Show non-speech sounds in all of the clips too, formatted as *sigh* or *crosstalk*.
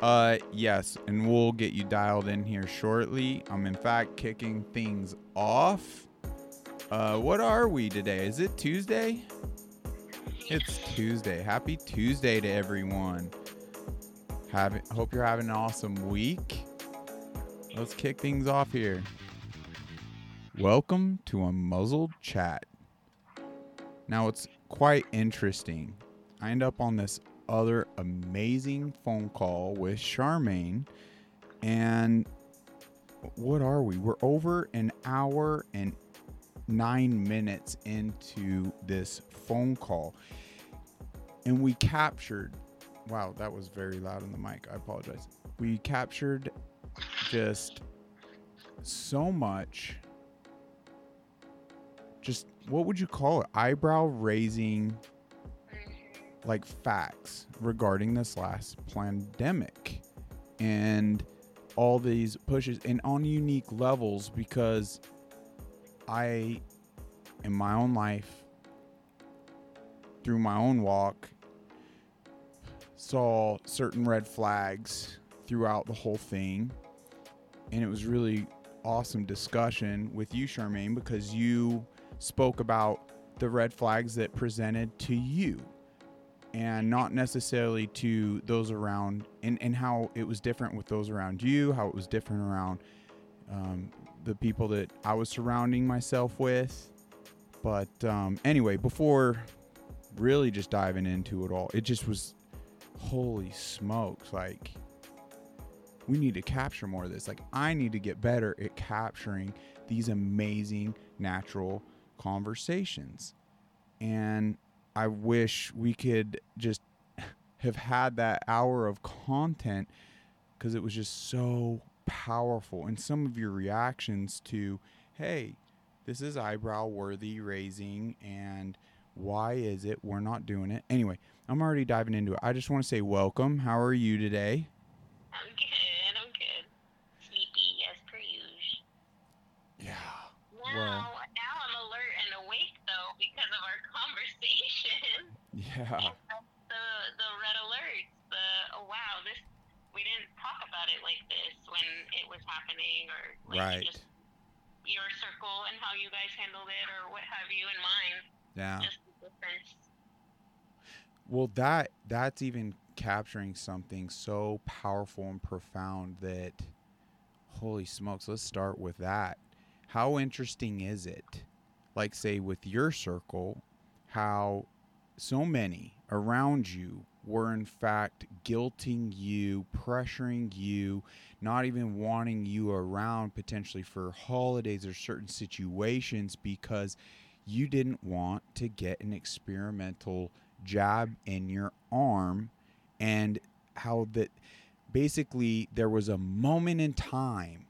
Uh, yes, and we'll get you dialed in here shortly. I'm in fact kicking things off. Uh, what are we today? Is it Tuesday? It's Tuesday. Happy Tuesday to everyone. Have hope you're having an awesome week. Let's kick things off here. Welcome to Unmuzzled chat. Now it's quite interesting. I end up on this other amazing phone call with Charmaine, and what are we? We're over an hour and nine minutes into this phone call, and we captured. Wow, that was very loud on the mic. I apologize. We captured just so much. Just what would you call it? Eyebrow raising like facts regarding this last pandemic and all these pushes and on unique levels because I, in my own life, through my own walk, saw certain red flags throughout the whole thing. And it was really awesome discussion with you, Charmaine, because you spoke about the red flags that presented to you and not necessarily to those around and, and how it was different with those around you how it was different around um, the people that i was surrounding myself with. But um, anyway before really just diving into it all it just was holy smokes like we need to capture more of this. Like i need to get better at capturing these amazing natural conversations. And I wish we could just *laughs* have had that hour of content because it was just so powerful. And some of your reactions to, hey, this is eyebrow worthy raising, and why is it we're not doing it? Anyway, I'm already diving into it. I just want to say welcome. How are you today? I'm good. I'm good. Sleepy as per usual. Yeah. Now, Well- now I'm alert and awake though because of our conversation. Yeah. the the red alerts. The oh wow, this we didn't talk about it like this when it was happening, or like Right. just your circle and how you guys handled it, or what have you in mind. Yeah. Just the difference. Well, that that's even capturing something so powerful and profound that holy smokes, let's start with that. How interesting is it? Like say with your circle, how so many around you were in fact guilting you, pressuring you, not even wanting you around potentially for holidays or certain situations because you didn't want to get an experimental jab in your arm and how that basically there was a moment in time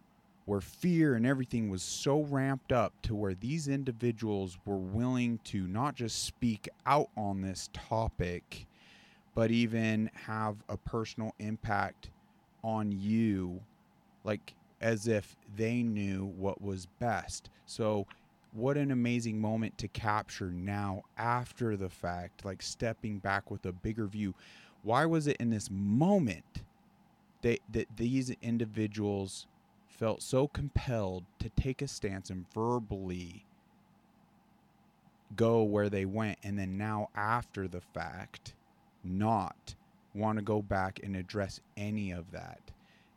where fear and everything was so ramped up to where these individuals were willing to not just speak out on this topic but even have a personal impact on you like as if they knew what was best. So what an amazing moment to capture now after the fact like stepping back with a bigger view. Why was it in this moment that that these individuals felt so compelled to take a stance and verbally go where they went. And then now after the fact not want to go back and address any of that.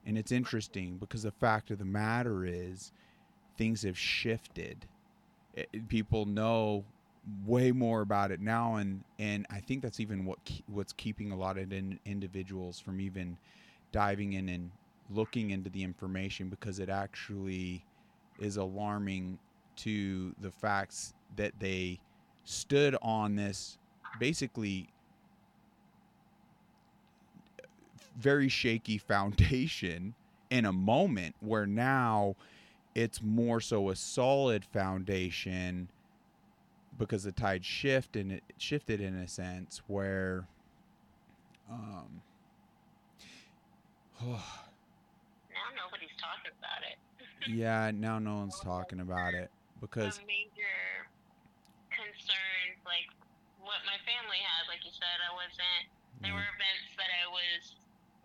And it's interesting because the fact of the matter is things have shifted. It, people know way more about it now. And and I think that's even what what's keeping a lot of in, individuals from even diving in and looking into the information because it actually is alarming to the facts that they stood on this basically very shaky foundation *laughs* in a moment where now it's more so a solid foundation because the tide shift and it shifted in a sense where um nobody's *sighs* talking about it. yeah *laughs* now no one's talking about it because the major concerns, like what my family had, like you said, I wasn't. There Yeah. were events that I was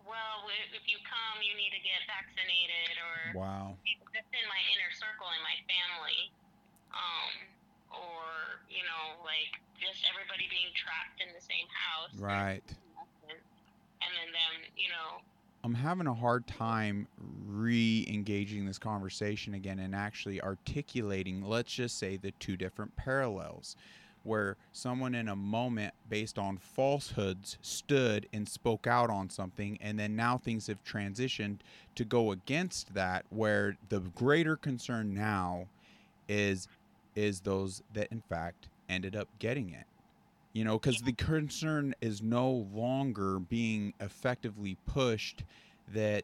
well, if you come, you need to get vaccinated, or Wow. just in my inner circle in my family, um, or you know, like just everybody being trapped in the same house, Right. And then them, you know, I'm having a hard time re engaging this conversation again and actually articulating, let's just say, the two different parallels. Where someone in a moment, based on falsehoods, stood and spoke out on something, and then now things have transitioned to go against that. Where the greater concern now is is those that in fact ended up getting it you know because the concern is no longer being effectively pushed that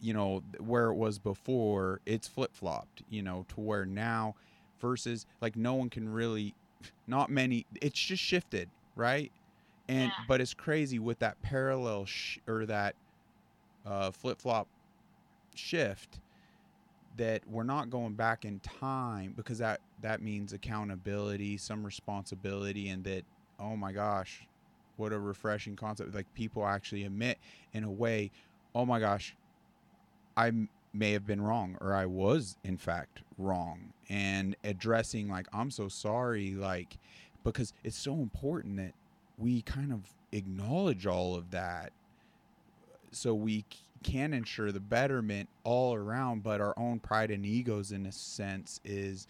you know where it was before it's flip-flopped you know to where now versus like no one can really not many it's just shifted right and Yeah. but it's crazy with that parallel sh- or that uh, flip-flop shift that we're not going back in time because that that means accountability some responsibility and that oh my gosh what a refreshing concept. Like people actually admit in a way oh my gosh I may have been wrong or i was in fact wrong. And addressing like i'm so sorry like because it's so important that we kind of acknowledge all of that so we can ensure the betterment all around but our own pride and egos in a sense is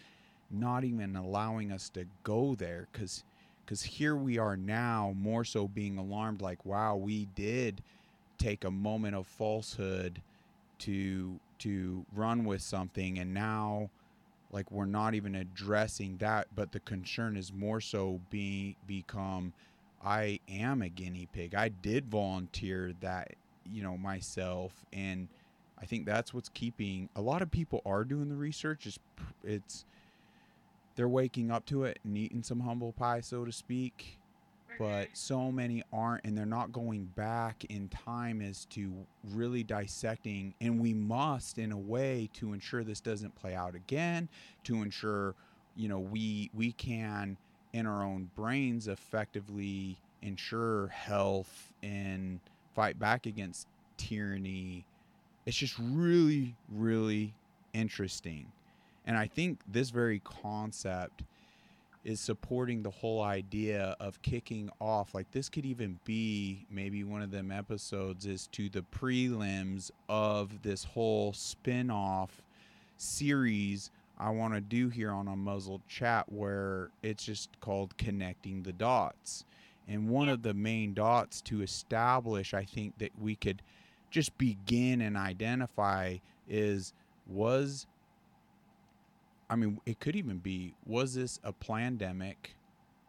not even allowing us to go there because because here we are now more so being alarmed like wow we did take a moment of falsehood to to run with something and now like we're not even addressing that but the concern is more so being become i am a guinea pig. I did volunteer that you know myself and i think that's what's keeping a lot of people are doing the research it's it's they're waking up to it and eating some humble pie so to speak. But mm-hmm. so many aren't and they're not going back in time as to really dissecting and we must in a way to ensure this doesn't play out again to ensure you know we we can in our own brains effectively ensure health and fight back against tyranny. It's just really really interesting and i think this very concept is supporting the whole idea of kicking off like this could even be maybe one of them episodes is to the prelims of this whole spin-off series I want to do here on Unmuzzled chat where it's just called connecting the dots. And one of the main dots to establish I think that we could just begin and identify is was I mean, it could even be was this a plandemic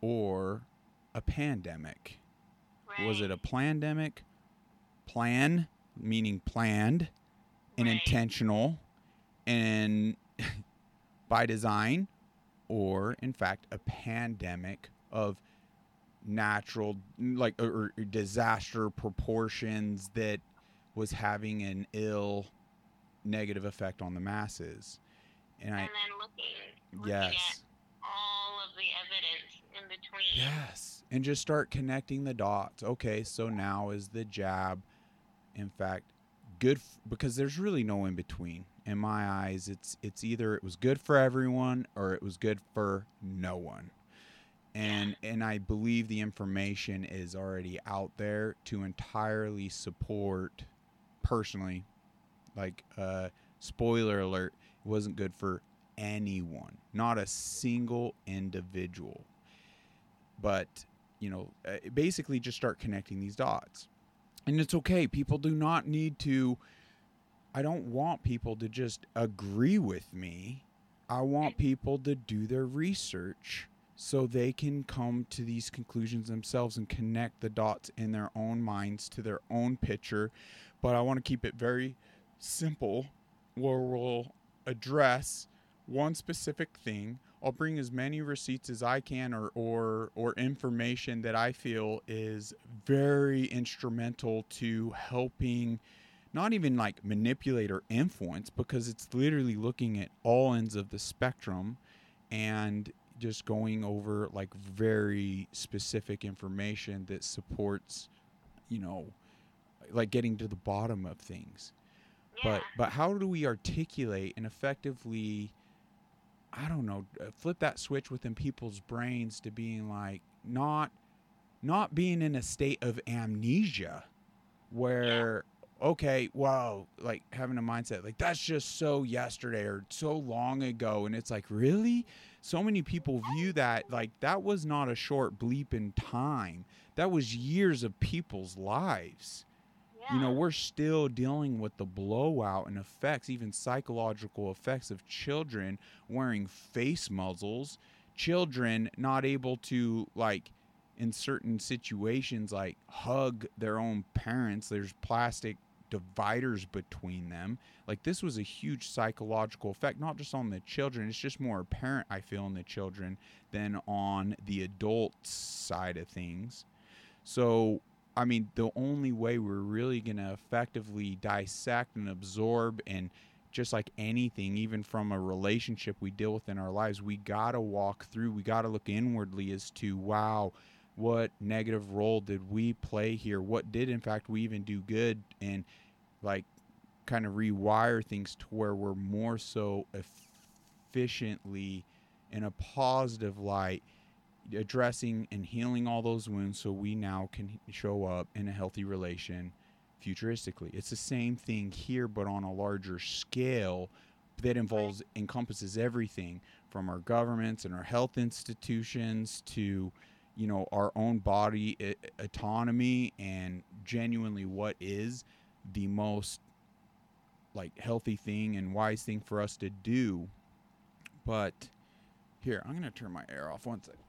or a pandemic? Was it a plandemic? Plan, meaning planned and Right. intentional and *laughs* by design, or in fact, a pandemic of natural, like, or, or disaster proportions that was having an ill negative effect on the masses? And I, and then looking, looking yes. at all of the evidence in between. Yes. And just start connecting the dots. Okay, so now is the jab, in fact, good f- because there's really no in between. In my eyes, it's it's either it was good for everyone or it was good for no one. And and I believe the information is already out there to entirely support personally like uh spoiler alert, wasn't good for anyone, not a single individual. But you know uh, basically just start connecting these dots. And it's okay. People do not need to i don't want people to just agree with me. I want people to do their research so they can come to these conclusions themselves and connect the dots in their own minds to their own picture. But i want to keep it very simple where we'll address one specific thing I'll bring as many receipts as I can or, or or information that I feel is very instrumental to helping not even like manipulate or influence because it's literally looking at all ends of the spectrum and just going over like very specific information that supports you know like getting to the bottom of things. Yeah. But but how do we articulate and effectively I don't know, uh, flip that switch within people's brains to being like not not being in a state of amnesia where okay, well, like having a mindset like that's just so yesterday or so long ago and it's like really so many people view that like that was not a short bleep in time. That was years of people's lives you know we're still dealing with the blowout and effects even psychological effects of children wearing face muzzles children not able to like in certain situations like hug their own parents. There's plastic dividers between them. Like this was a huge psychological effect not just on the children it's just more apparent i feel in the children than on the adult side of things. So I mean, the only way we're really going to effectively dissect and absorb, and just like anything, even from a relationship we deal with in our lives, we got to walk through, we got to look inwardly as to, wow, what negative role did we play here? What did, in fact, we even do good? And like kind of rewire things to where we're more so efficiently in a positive light addressing and healing all those wounds so we now can show up in a healthy relation futuristically. It's the same thing here but on a larger scale that involves encompasses everything from our governments and our health institutions to you know our own body eh, autonomy and genuinely what is the most like healthy thing and wise thing for us to do. But here i'm going to turn my air off. One second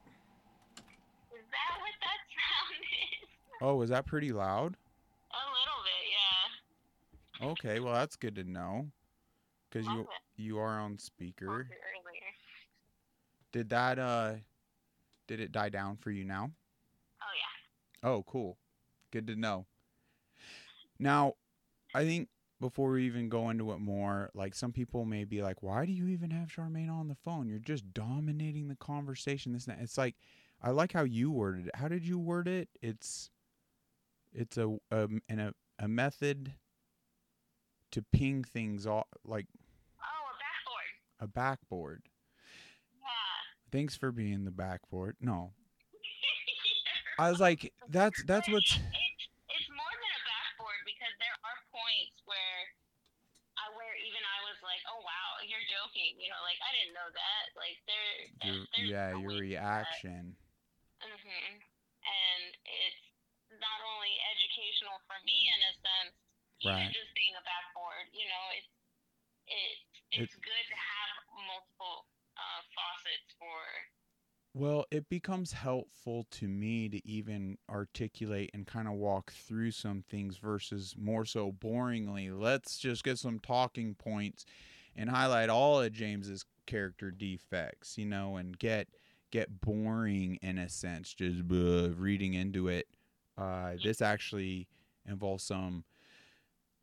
Is that what that sound is? Oh, is that pretty loud? A little bit, yeah. Okay, well that's good to know. Cuz you it. you are on speaker. Did that uh did it die down for you now? Oh yeah. Oh, cool. Good to know. Now, I think before we even go into it more, like some people may be like, "Why do you even have Charmaine on the phone? You're just dominating the conversation." This and that. It's like, I like how you worded it. How did you word it? It's, it's a um, and a a method to ping things off like Oh, a backboard. a backboard. Yeah. Thanks for being the backboard. No, *laughs* I was like, that's that's what's. It's, it's more than a backboard because there are points where I where even I was like, oh wow, you're joking. You know, like I didn't know that. Like there. Your, yeah, your reaction. hmm And it's not only educational for me in a sense, even just being a backboard. You know, it's it it's good to have multiple uh, faucets for. Well, it becomes helpful to me to even articulate and kind of walk through some things versus more so boringly. Let's just get some talking points and highlight all of James's character defects, you know, and get get boring in a sense just uh, reading into it. Uh, this actually involves some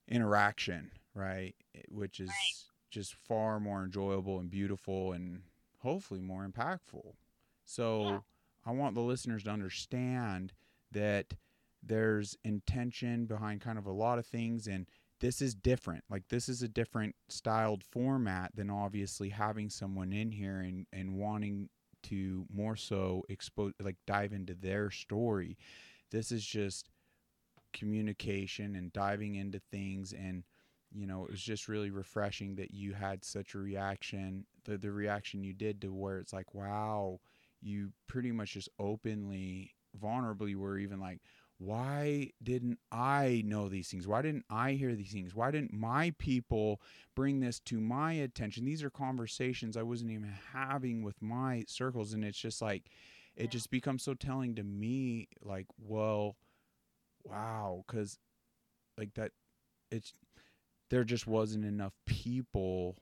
interaction, right? Which is Right. just far more enjoyable and beautiful and hopefully more impactful. So Yeah. I want the listeners to understand that there's intention behind kind of a lot of things and this is different. Like this is a different styled format than obviously having someone in here and, and wanting to more so expose like dive into their story. This is just communication and diving into things and you know it was just really refreshing that you had such a reaction the, the reaction you did to where it's like wow you pretty much just openly vulnerably were even like why didn't i know these things? Why didn't i hear these things? Why didn't my people bring this to my attention? These are conversations i wasn't even having with my circles and it's just like it Yeah. just becomes so telling to me like well wow because like that it's there just wasn't enough people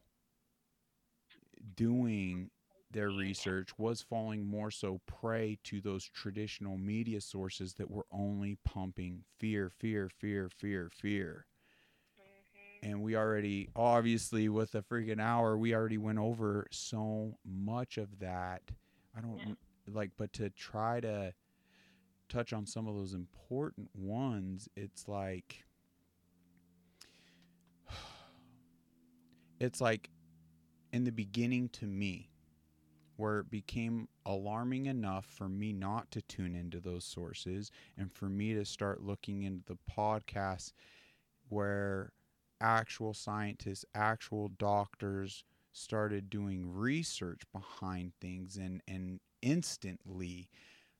doing their research was falling more so prey to those traditional media sources that were only pumping fear fear fear fear fear. Hmm and we already obviously with a freaking hour we already went over so much of that. I don't Yeah. like but to try to touch on some of those important ones, it's like *sighs* it's like in the beginning to me where it became alarming enough for me not to tune into those sources and for me to start looking into the podcasts where actual scientists, actual doctors started doing research behind things and and instantly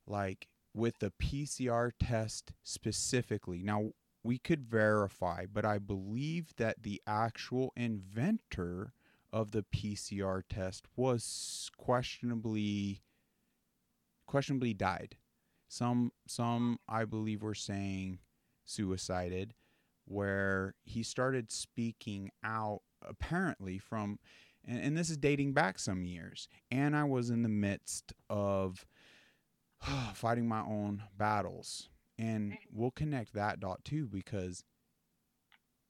like with the PCR test specifically. Now we could verify, but I believe that the actual inventor of the PCR test was questionably questionably died. Some some I believe were saying suicided where he started speaking out apparently from and, and this is dating back some years and I was in the midst of *sighs* fighting my own battles and we'll connect that dot too because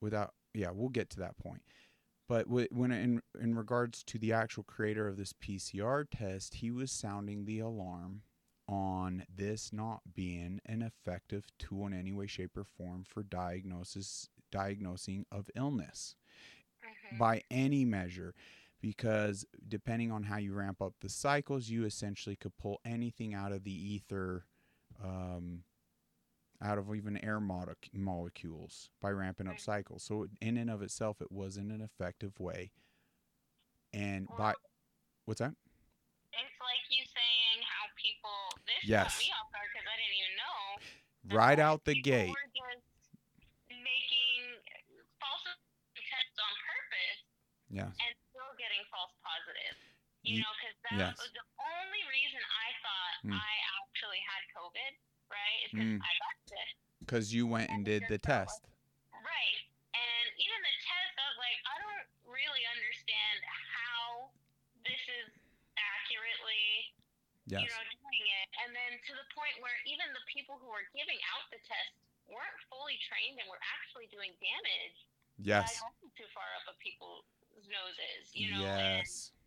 without yeah we'll get to that point but when in in regards to the actual creator of this PCR test, he was sounding the alarm on this not being an effective tool in any way, shape, or form for diagnosis diagnosing of illness mm-hmm. by any measure. Because depending on how you ramp up the cycles, you essentially could pull anything out of the ether um, out of even air molecules by ramping up cycles. So in and of itself, it wasn't an effective way. And well, by what's that? It's like you saying how people. This yes. me off guard because I didn't even know. Right out the gate. making false tests on purpose. Yeah. And still getting false positives. You, know, because that yes. was the only reason I thought mm. I actually had COVID right? Because mm. I got sick. Because you went and did the test. Right. And even the test, I was like, I don't really understand how this is accurately, yes. you know, doing it. And then to the point where even the people who were giving out the test weren't fully trained and were actually doing damage. Yes. too far up of people's noses, you know. Yes. And,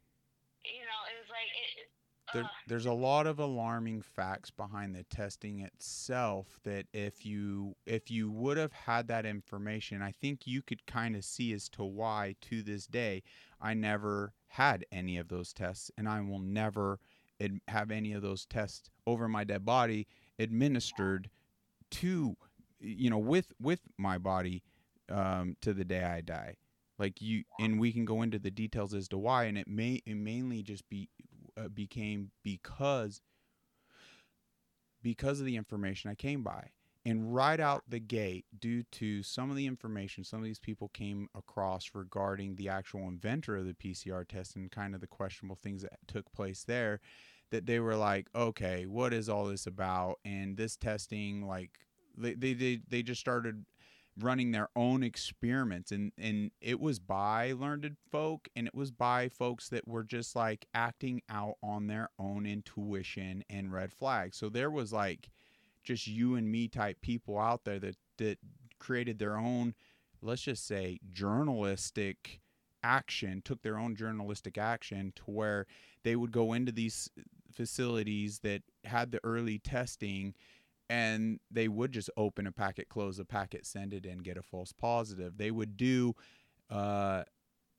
you know, it was like it, there, there's a lot of alarming facts behind the testing itself that if you if you would have had that information i think you could kind of see as to why to this day i never had any of those tests and i will never ad- have any of those tests over my dead body administered to you know with with my body um, to the day i die like you and we can go into the details as to why and it may it mainly just be uh, became because because of the information I came by. And right out the gate, due to some of the information some of these people came across regarding the actual inventor of the PCR test and kind of the questionable things that took place there, that they were like, okay, what is all this about? And this testing, like, they, they, they, they just started running their own experiments and and it was by learned folk and it was by folks that were just like acting out on their own intuition and red flags. So there was like just you and me type people out there that that created their own let's just say journalistic action took their own journalistic action to where they would go into these facilities that had the early testing and they would just open a packet, close a packet, send it in, get a false positive. They would do, uh,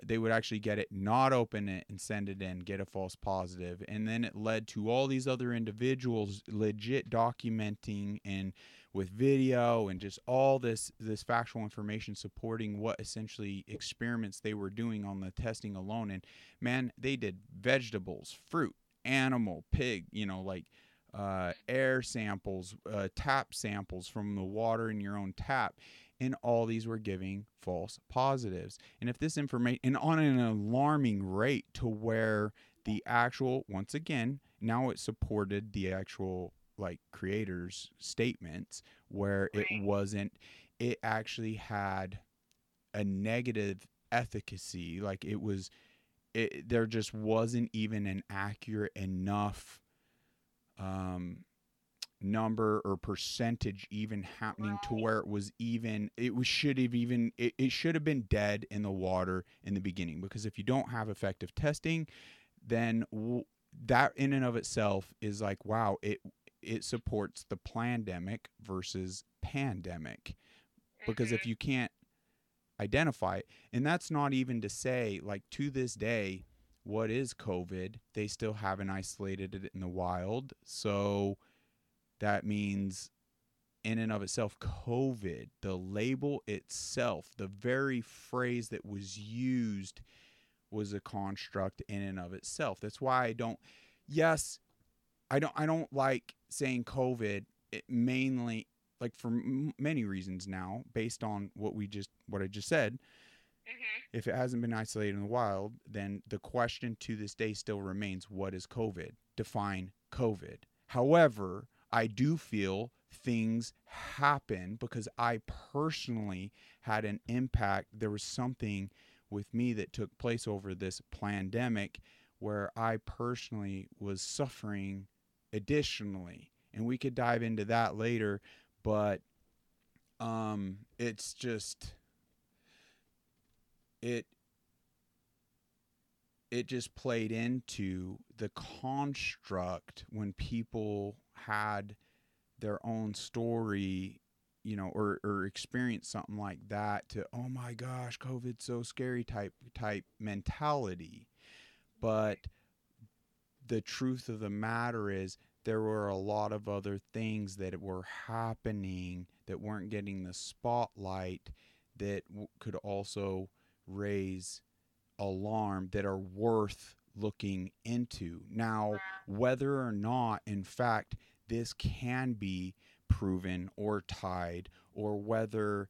they would actually get it, not open it, and send it in, get a false positive. and then it led to all these other individuals legit documenting and with video and just all this this factual information supporting what essentially experiments they were doing on the testing alone. And man, they did vegetables, fruit, animal, pig, you know, like uh, air samples, uh, tap samples from the water in your own tap, and all these were giving false positives. And if this information, and on an alarming rate to where the actual, once again, now it supported the actual like creators' statements where it wasn't, it actually had a negative efficacy. Like it was, it, there just wasn't even an accurate enough um, number or percentage even happening right. to where it was even it was should have even it, it should have been dead in the water in the beginning because if you don't have effective testing then w- that in and of itself is like wow it it supports the pandemic versus pandemic because if mm-hmm. you can't identify it. And that's not even to say, like, to this day, what is COVID? They still haven't isolated it in the wild. So that means, in and of itself, COVID, the label itself, the very phrase that was used was a construct in and of itself. That's why I don't, yes, I don't, I don't like saying COVID mainly like for m- many reasons now based on what we just what I just said mm-hmm. if it hasn't been isolated in the wild then the question to this day still remains what is covid? Define covid. However I do feel things happen because I personally had an impact. There was something with me that took place over this pandemic where I personally was suffering additionally and we could dive into that later but um it's just it it just played into the construct when people had their own story you know or or experience something like that to oh my gosh covid's so scary type type mentality. But the truth of the matter is there were a lot of other things that were happening that weren't getting the spotlight that w- could also raise alarm that are worth looking into. Now, whether or not, in fact, this can be proven or tied, or whether,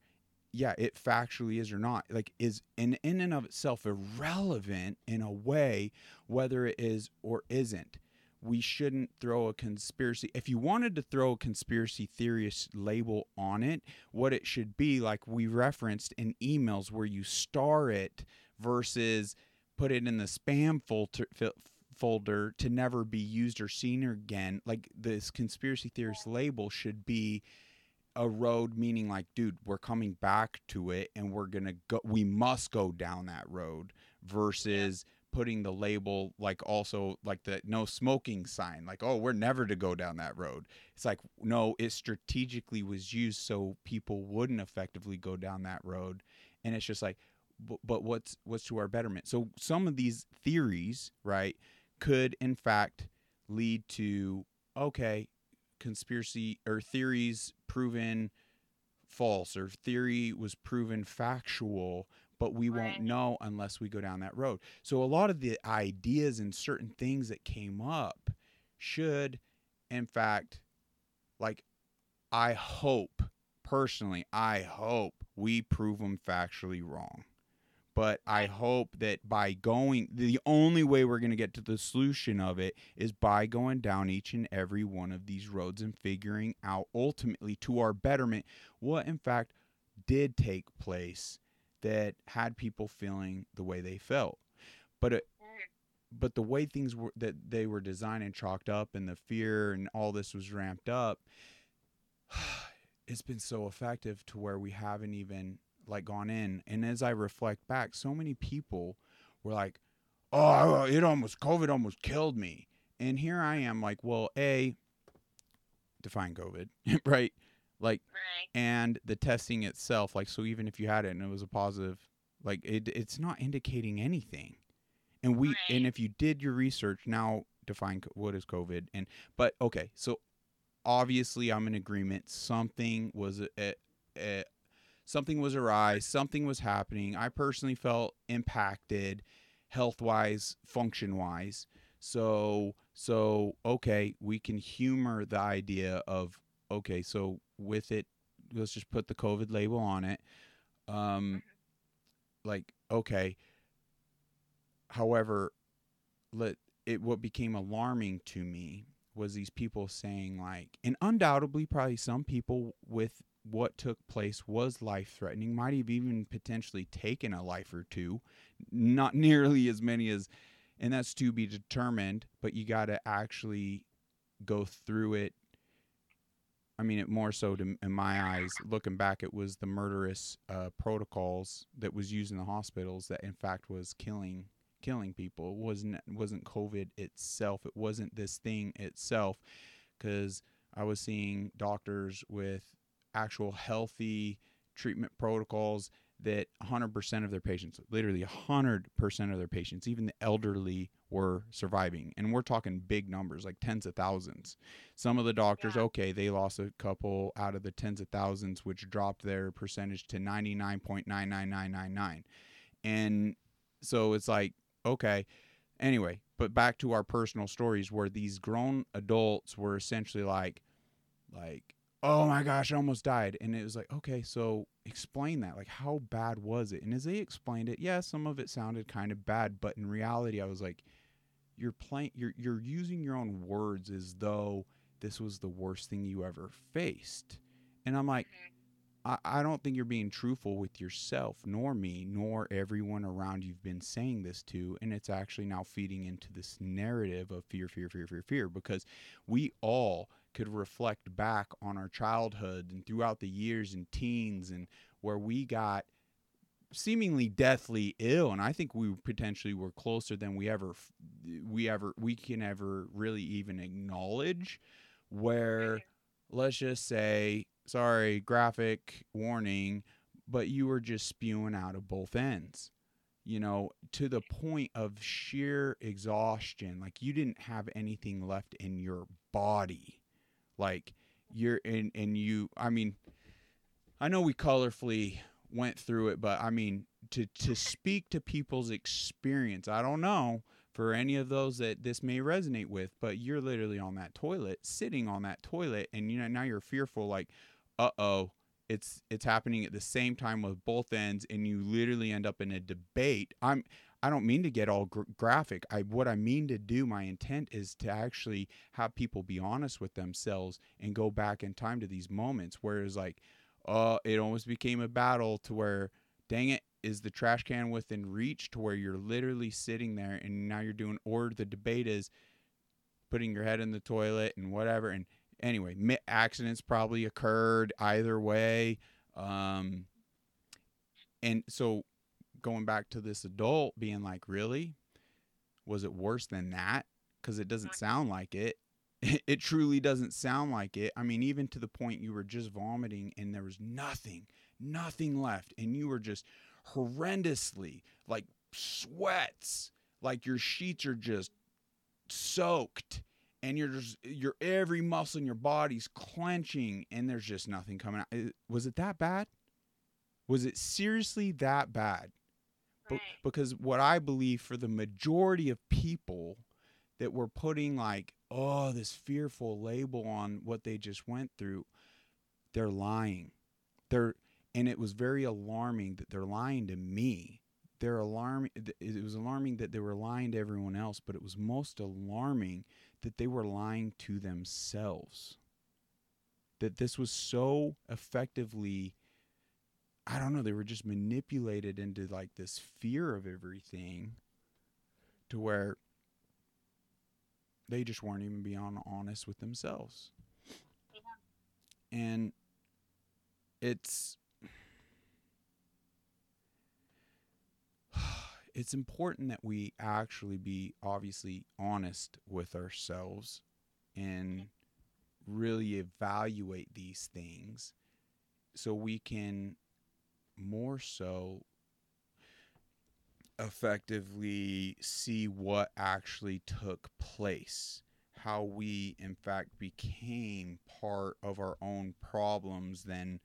yeah, it factually is or not, like, is in, in and of itself irrelevant in a way, whether it is or isn't we shouldn't throw a conspiracy. If you wanted to throw a conspiracy theorist label on it, what it should be, like we referenced in emails, where you star it versus put it in the spam folder folder to never be used or seen again. Like this conspiracy theorist label should be a road meaning like dude we're coming back to it and we're gonna go we must go down that road versus putting the label like also like the no smoking sign like oh we're never to go down that road. It's like no it strategically was used so people wouldn't effectively go down that road and it's just like but, but what's what's to our betterment? So some of these theories right could in fact lead to okay conspiracy or theories proven false or theory was proven factual but we right. won't know unless we go down that road. So a lot of the ideas and certain things that came up should in fact like I hope personally I hope we prove them factually wrong. But I hope that by going, the only way we're going to get to the solution of it is by going down each and every one of these roads and figuring out ultimately to our betterment what, in fact, did take place that had people feeling the way they felt. But it, but the way things were that they were designed and chalked up and the fear and all this was ramped up *sighs* it's been so effective to where we haven't even like gone in. And as i reflect back so many people were like oh it almost covid almost killed me. And here i am like well a define covid *laughs* right like right. and the testing itself like so even if you had it and it was a positive like it it's not indicating anything and we right. and if you did your research now define what is covid and but okay so obviously i'm in agreement something was a, a, something was awry something was happening i personally felt impacted health wise function wise so so okay we can humor the idea of okay so with it let's just put the covid label on it. Um like okay. However let it what became alarming to me was these people saying like and undoubtedly probably some people with what took place was life threatening might have even potentially taken a life or two not nearly as many as and that's to be determined but you got to actually go through it I mean, it more so to, in my eyes, looking back, it was the murderous uh, protocols that was used in the hospitals that, in fact, was killing killing people. It wasn't wasn't COVID itself. It wasn't this thing itself, because I was seeing doctors with actual healthy treatment protocols that 100% of their patients, literally 100% of their patients, even the elderly, were surviving. And we're talking big numbers, like tens of thousands. Some of the doctors, yeah. okay, they lost a couple out of the tens of thousands, which dropped their percentage to 99.99999. And so it's like, okay. Anyway, but back to our personal stories where these grown adults were essentially like, like, oh my gosh, I almost died. And it was like, okay, so explain that. Like, how bad was it? And as they explained it, yeah, some of it sounded kind of bad, but in reality, I was like, you're playing, you're you're using your own words as though this was the worst thing you ever faced. And I'm like, mm-hmm. I, I don't think you're being truthful with yourself, nor me, nor everyone around you've been saying this to. And it's actually now feeding into this narrative of fear, fear, fear, fear, fear, because we all could reflect back on our childhood and throughout the years and teens and where we got seemingly deathly ill and i think we potentially were closer than we ever we ever we can ever really even acknowledge where let's just say sorry graphic warning but you were just spewing out of both ends you know to the point of sheer exhaustion like you didn't have anything left in your body like you're in and you I mean I know we colorfully went through it, but I mean to to speak to people's experience, I don't know for any of those that this may resonate with, but you're literally on that toilet, sitting on that toilet, and you know now you're fearful, like, uh oh, it's it's happening at the same time with both ends, and you literally end up in a debate. I'm I don't mean to get all gr- graphic. I what I mean to do, my intent is to actually have people be honest with themselves and go back in time to these moments where it's like, uh, it almost became a battle to where, dang it, is the trash can within reach to where you're literally sitting there and now you're doing, or the debate is putting your head in the toilet and whatever. And anyway, accidents probably occurred either way. Um, and so going back to this adult being like, really? Was it worse than that? Because it doesn't sound like it. *laughs* It truly doesn't sound like it. I mean, even to the point you were just vomiting and there was nothing, nothing left. And you were just horrendously like sweats, like your sheets are just soaked and you're just your every muscle in your body's clenching and there's just nothing coming out. Was it that bad? Was it seriously that bad? Right. because what I believe for the majority of people that were putting like, oh, this fearful label on what they just went through, they're lying. They're and it was very alarming that they're lying to me. They're alarming. It was alarming that they were lying to everyone else, but it was most alarming that they were lying to themselves. That this was so effectively I don't know, they were just manipulated into like this fear of everything to where they just weren't even being honest with themselves. Yeah. And it's *sighs* it's important that we actually be obviously honest with ourselves and really evaluate these things so we can more so effectively see what actually took place how we in fact became part of our own problems than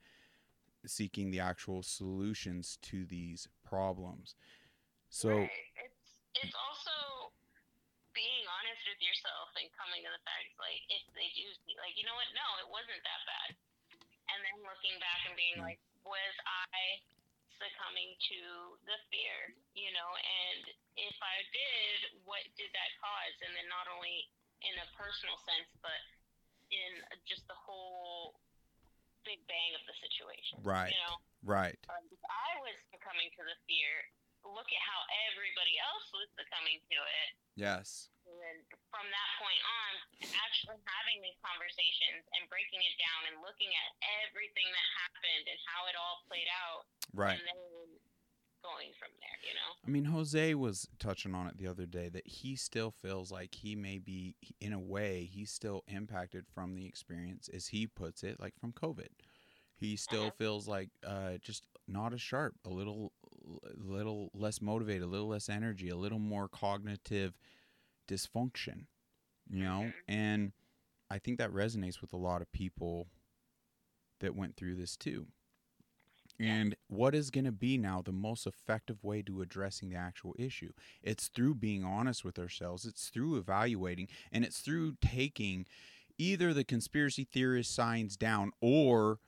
seeking the actual solutions to these problems. So right. it's it's also being honest with yourself and coming to the facts like if they do like you know what? No it wasn't that bad. And then looking back and being mm. like was I succumbing to the fear, you know, and if I did, what did that cause? And then not only in a personal sense, but in just the whole big bang of the situation. Right. You know? Right. Um, I was succumbing to the fear. Look at how everybody else was succumbing to it. Yes and from that point on, actually having these conversations and breaking it down and looking at everything that happened and how it all played out. Right. And then going from there, you know? I mean, Jose was touching on it the other day that he still feels like he may be, in a way, he's still impacted from the experience, as he puts it, like from COVID. He still uh-huh. feels like uh, just not as sharp, a little, little less motivated, a little less energy, a little more cognitive dysfunction. You know, mm-hmm. and I think that resonates with a lot of people that went through this too. And what is going to be now the most effective way to addressing the actual issue? It's through being honest with ourselves, it's through evaluating, and it's through taking either the conspiracy theorist signs down or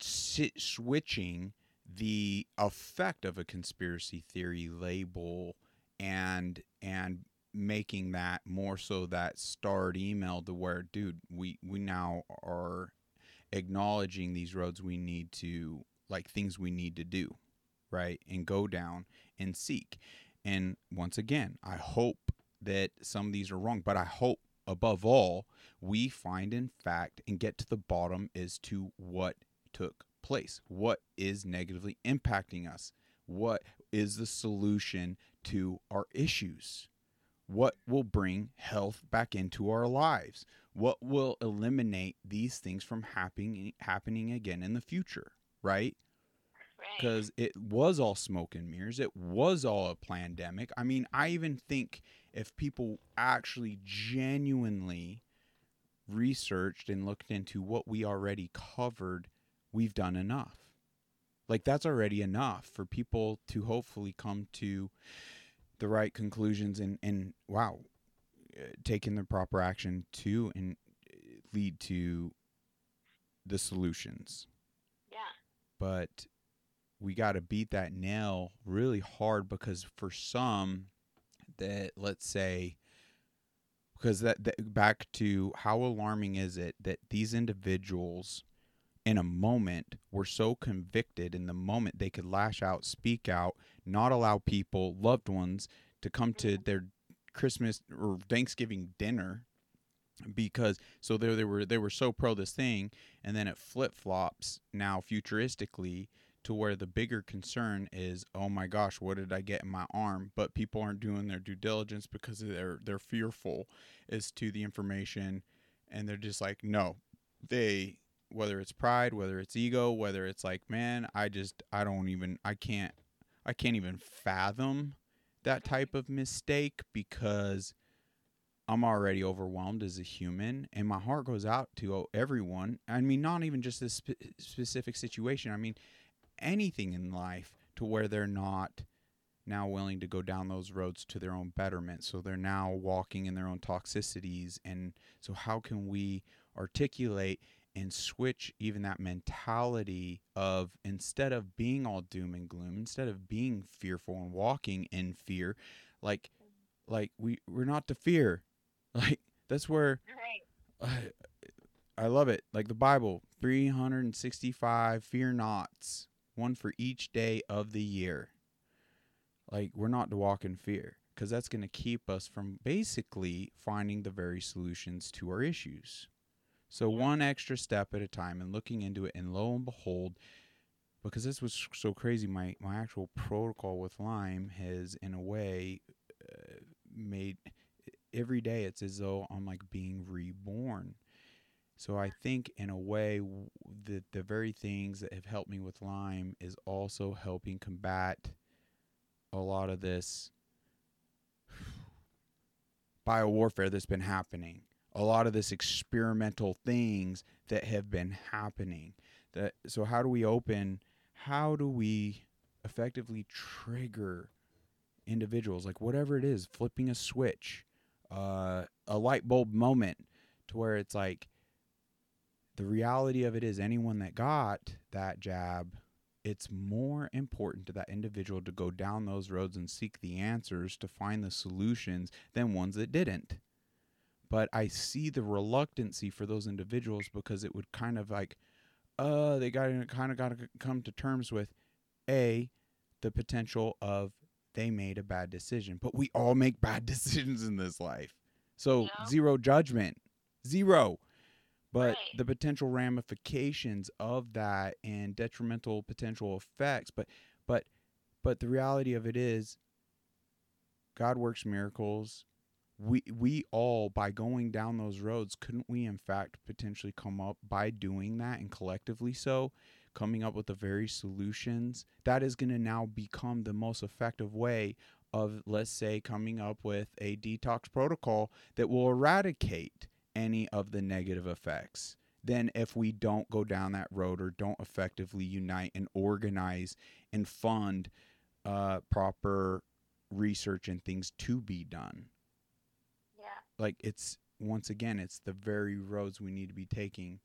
switching the effect of a conspiracy theory label and and making that more so that starred email to where dude we we now are acknowledging these roads we need to like things we need to do, right? And go down and seek. And once again, I hope that some of these are wrong, but I hope above all we find in fact and get to the bottom as to what took place. What is negatively impacting us? What is the solution to our issues? What will bring health back into our lives? What will eliminate these things from happening happening again in the future? right? Because right. it was all smoke and mirrors. It was all a plandemic. I mean, I even think if people actually genuinely researched and looked into what we already covered, we've done enough. Like, that's already enough for people to hopefully come to the right conclusions and, and wow, uh, taking the proper action to and lead to the solutions Yeah. but we got to beat that nail really hard because for some that let's say because that, that, back to how alarming is it that these individuals in a moment were so convicted in the moment they could lash out speak out not allow people loved ones to come to mm-hmm. their christmas or thanksgiving dinner because so they, they were they were so pro this thing and then it flip-flops now futuristically to where the bigger concern is oh my gosh what did i get in my arm? But people aren't doing their due diligence because they're they're fearful as to the information and they're just like no they whether it's pride whether it's ego whether it's like man i just i don't even i can't i can't even fathom that type of mistake because I'm already overwhelmed as a human, and my heart goes out to everyone. I mean, not even just this spe- specific situation. I mean, anything in life to where they're not now willing to go down those roads to their own betterment. So they're now walking in their own toxicities. And so, how can we articulate and switch even that mentality of instead of being all doom and gloom, instead of being fearful and walking in fear, like, like we we're not to fear *laughs* like that's where I, I love it. Like the Bible, 365 fear nots, one for each day of the year. Like we're not to walk in fear because that's going to keep us from basically finding the very solutions to our issues. So one extra step at a time and looking into it, and lo and behold, because this was so crazy, my my actual protocol with Lyme has, in a way, uh, made every day it's as though I'm like being reborn. So I think in a way that the very things that have helped me with Lyme is also helping combat a lot of this *sighs* biowarfare that's been happening. A lot of this experimental things that have been happening. That so how do we open how do we effectively trigger individuals like whatever it is, flipping a switch uh, a light bulb moment to where it's like the reality of it is anyone that got that jab it's more important to that individual to go down those roads and seek the answers to find the solutions than ones that didn't but i see the reluctancy for those individuals because it would kind of like uh they got kind of got to come to terms with a the potential of they made a bad decision. But we all make *laughs* bad decisions in this life. So yeah. zero judgment. Zero. But right. the potential ramifications of that and detrimental potential effects, but but but the reality of it is God works miracles. We we all by going down those roads, couldn't we in fact potentially come up by doing that and collectively so coming up with the very solutions? That is going to now become the most effective way of let's say coming up with a detox protocol that will eradicate any of the negative effects. Then if we don't go down that road or don't effectively unite and organize and fund uh, proper research and things to be done like it's once again it's the very roads we need to be taking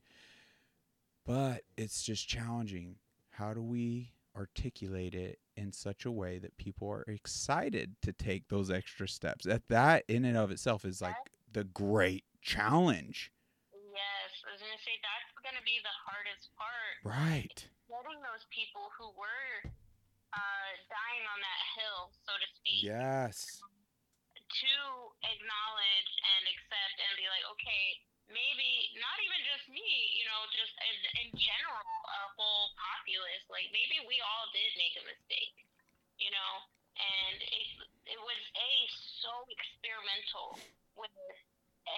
but it's just challenging how do we articulate it in such a way that people are excited to take those extra steps. That that in and of itself is like the great challenge. Yes, I was gonna say that's gonna be the hardest part. Right. Getting those people who were uh, dying on that hill, so to speak. Yes. To acknowledge and accept and be like, okay, maybe not even just me, you know, just in, in general, a whole populace. Like maybe we all did make a mistake, you know, and it it was a so experimental with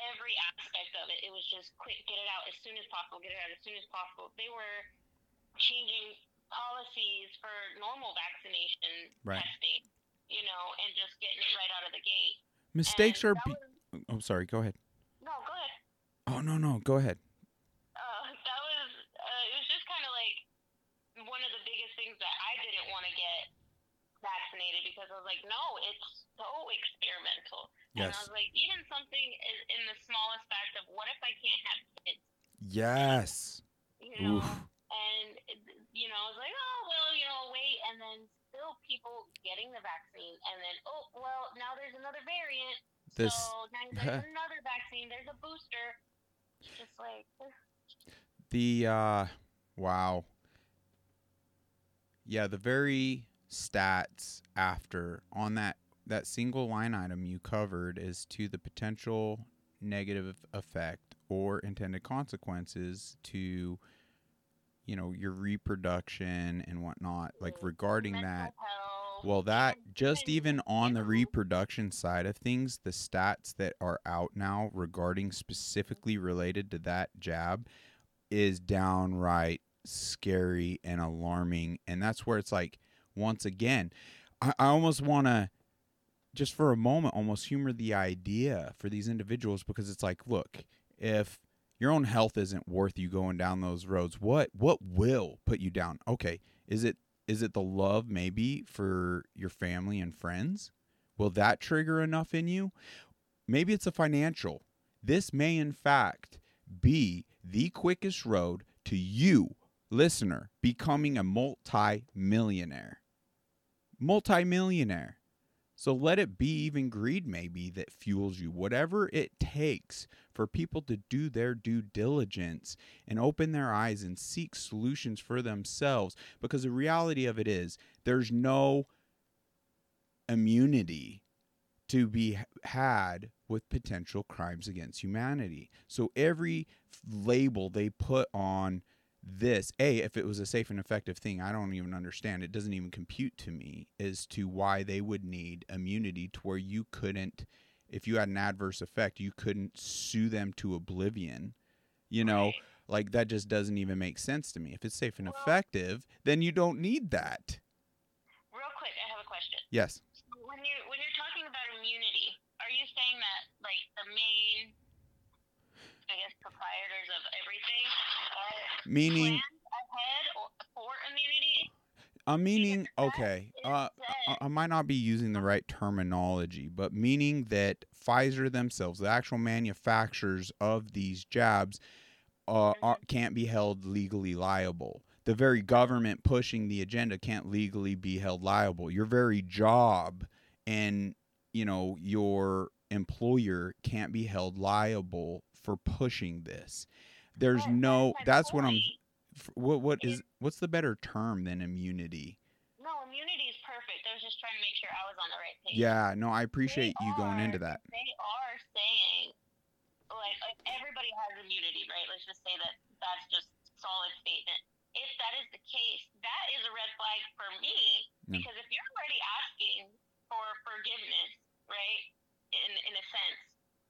every aspect of it. It was just quick, get it out as soon as possible, get it out as soon as possible. They were changing policies for normal vaccination right. testing, you know, and just getting it right out of the gate. Mistakes and are. Be- was, oh, sorry. Go ahead. No, go ahead. Oh no no, go ahead. Uh, that was uh, it was just kind of like one of the biggest things that I didn't want to get vaccinated because I was like, no, it's so experimental. Yes. And I was like, even something is in the smallest fact of what if I can't have kids? Yes. You know, Oof. and you know, I was like, oh well, you know, wait, and then still people getting the vaccine, and then oh well, now there's another variant. This, so there's *laughs* another vaccine. There's a booster just like the uh wow. Yeah, the very stats after on that that single line item you covered is to the potential negative effect or intended consequences to you know your reproduction and whatnot like regarding that well, that oh, just even on the reproduction side of things, the stats that are out now regarding specifically related to that jab is downright scary and alarming. And that's where it's like, once again, I, I almost want to just for a moment almost humor the idea for these individuals because it's like, look, if your own health isn't worth you going down those roads, what what will put you down? Okay, is it is it the love maybe for your family and friends? Will that trigger enough in you? Maybe it's a financial. This may, in fact, be the quickest road to you, listener, becoming a multi millionaire. Multi millionaire. So let it be even greed, maybe, that fuels you. Whatever it takes for people to do their due diligence and open their eyes and seek solutions for themselves. Because the reality of it is, there's no immunity to be had with potential crimes against humanity. So every label they put on this a if it was a safe and effective thing i don't even understand it doesn't even compute to me as to why they would need immunity to where you couldn't if you had an adverse effect you couldn't sue them to oblivion you know right. like that just doesn't even make sense to me if it's safe and well, effective then you don't need that real quick i have a question yes when you when you're talking about immunity are you saying that like the main I guess proprietors of everything. Uh, meaning immunity. Uh, meaning, okay, uh, I might not be using the right terminology, but meaning that Pfizer themselves, the actual manufacturers of these jabs, uh, mm-hmm. are, can't be held legally liable. The very government pushing the agenda can't legally be held liable. Your very job and you know your employer can't be held liable for pushing this. There's no. That's what I'm. What what is what's the better term than immunity? No, immunity is perfect. I was just trying to make sure I was on the right page. Yeah, no, I appreciate they you are, going into that. They are saying, like, like everybody has immunity, right? Let's just say that that's just solid statement. If that is the case, that is a red flag for me because if you're already asking for forgiveness, right, in in a sense,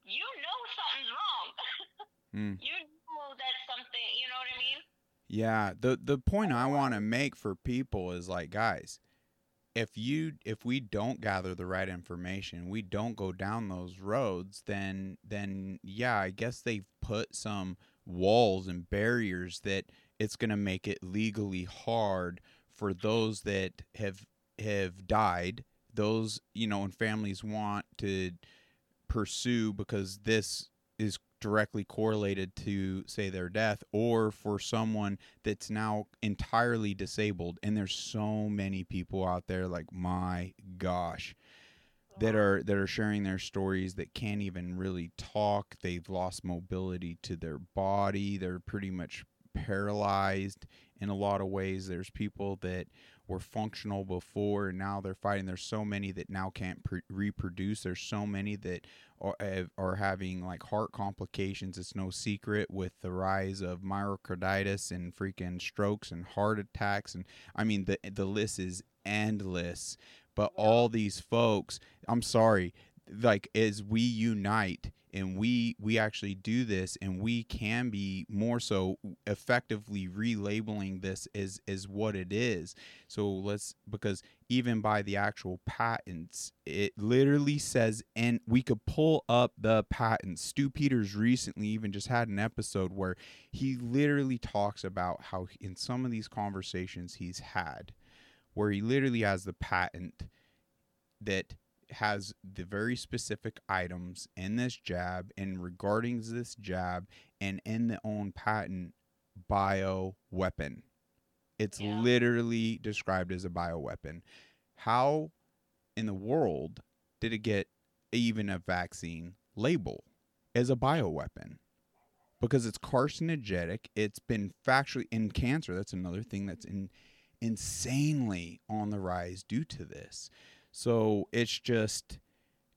you know something's wrong. *laughs* mm. You know that something, you know what I mean? Yeah, the the point I want to make for people is like, guys, if you if we don't gather the right information, we don't go down those roads, then then yeah, I guess they've put some walls and barriers that it's going to make it legally hard for those that have have died, those, you know, and families want to pursue because this is directly correlated to say their death or for someone that's now entirely disabled and there's so many people out there like my gosh that are that are sharing their stories that can't even really talk. They've lost mobility to their body. They're pretty much paralyzed in a lot of ways. There's people that were functional before and now they're fighting. There's so many that now can't pre- reproduce. There's so many that are, are having like heart complications. It's no secret with the rise of myocarditis and freaking strokes and heart attacks. And i mean the the list is endless. But all these folks i'm sorry like as we unite and we we actually do this and we can be more so effectively relabeling this as as what it is. So let's because even by the actual patents it literally says and we could pull up the patents. Stew Peters recently even just had an episode where he literally talks about how in some of these conversations he's had where he literally has the patent that has the very specific items in this jab and regarding this jab and in the own patent bio weapon. It's yeah. literally described as a bio weapon. How in the world did it get even a vaccine label as a bio weapon? Because it's carcinogenic. It's been factually in cancer. That's another thing that's in, insanely on the rise due to this. So it's just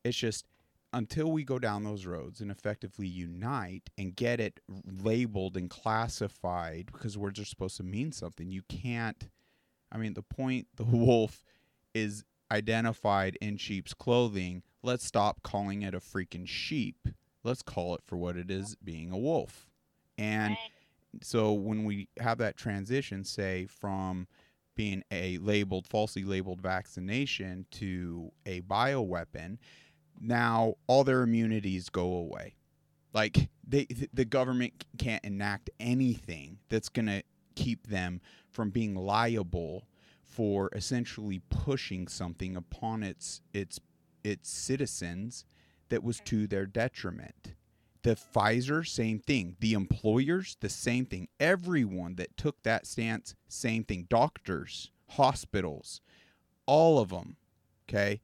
it's just until we go down those roads and effectively unite and get it labeled and classified because words are supposed to mean something. You can't I mean the point *laughs* the wolf is identified in sheep's clothing. Let's stop calling it a freaking sheep. Let's call it for what it is being a wolf. And so when we have that transition say from being a labeled, falsely labeled vaccination to a bioweapon, now all their immunities go away. Like they, the government can't enact anything that's going to keep them from being liable for essentially pushing something upon its its its citizens that was to their detriment. The Pfizer, same thing. The employers, the same thing. Everyone that took that stance, same thing. Doctors, hospitals, all of them. Okay,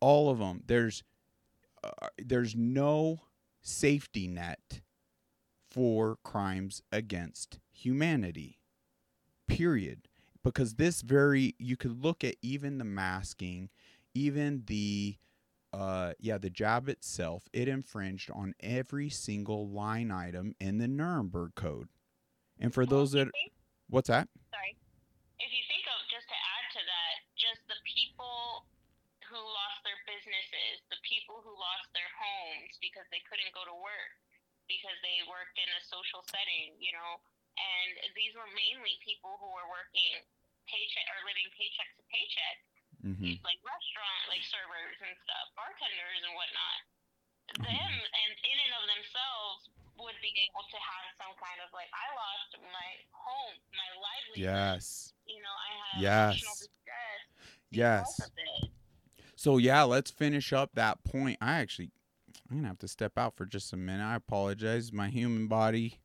all of them. There's uh, there's no safety net for crimes against humanity. Period. Because this very you could look at even the masking, even the uh, yeah, the job itself, it infringed on every single line item in the Nuremberg Code. And for well, those that, think, what's that? Sorry, if you think of just to add to that, just the people who lost their businesses, the people who lost their homes because they couldn't go to work because they worked in a social setting, you know, and these were mainly people who were working paycheck or living paycheck to paycheck mm-hmm. like restaurant like servers and stuff, bartenders and whatnot. Them and in and of themselves would be able to have some kind of like I lost my home, my livelihood. Yes. You know, I have yes. Yes. So yeah, let's finish up that point. I actually I'm gonna have to step out for just a minute. I apologize. My human body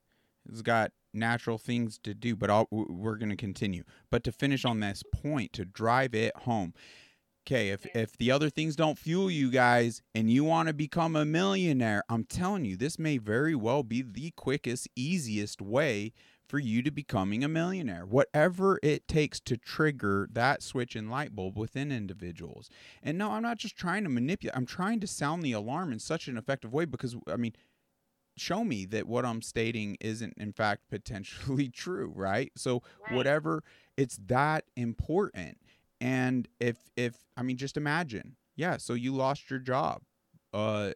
has got natural things to do, but I'll, we're going to continue. But to finish on this point, to drive it home. Okay, if if the other things don't fuel you guys and you want to become a millionaire, I'm telling you, this may very well be the quickest, easiest way for you to becoming a millionaire. Whatever it takes to trigger that switch and light bulb within individuals. And no, I'm not just trying to manipulate. I'm trying to sound the alarm in such an effective way because I mean, show me that what I'm stating isn't in fact *laughs* potentially true, right? So right. whatever it's that important. And if if I mean just imagine, yeah, so you lost your job uh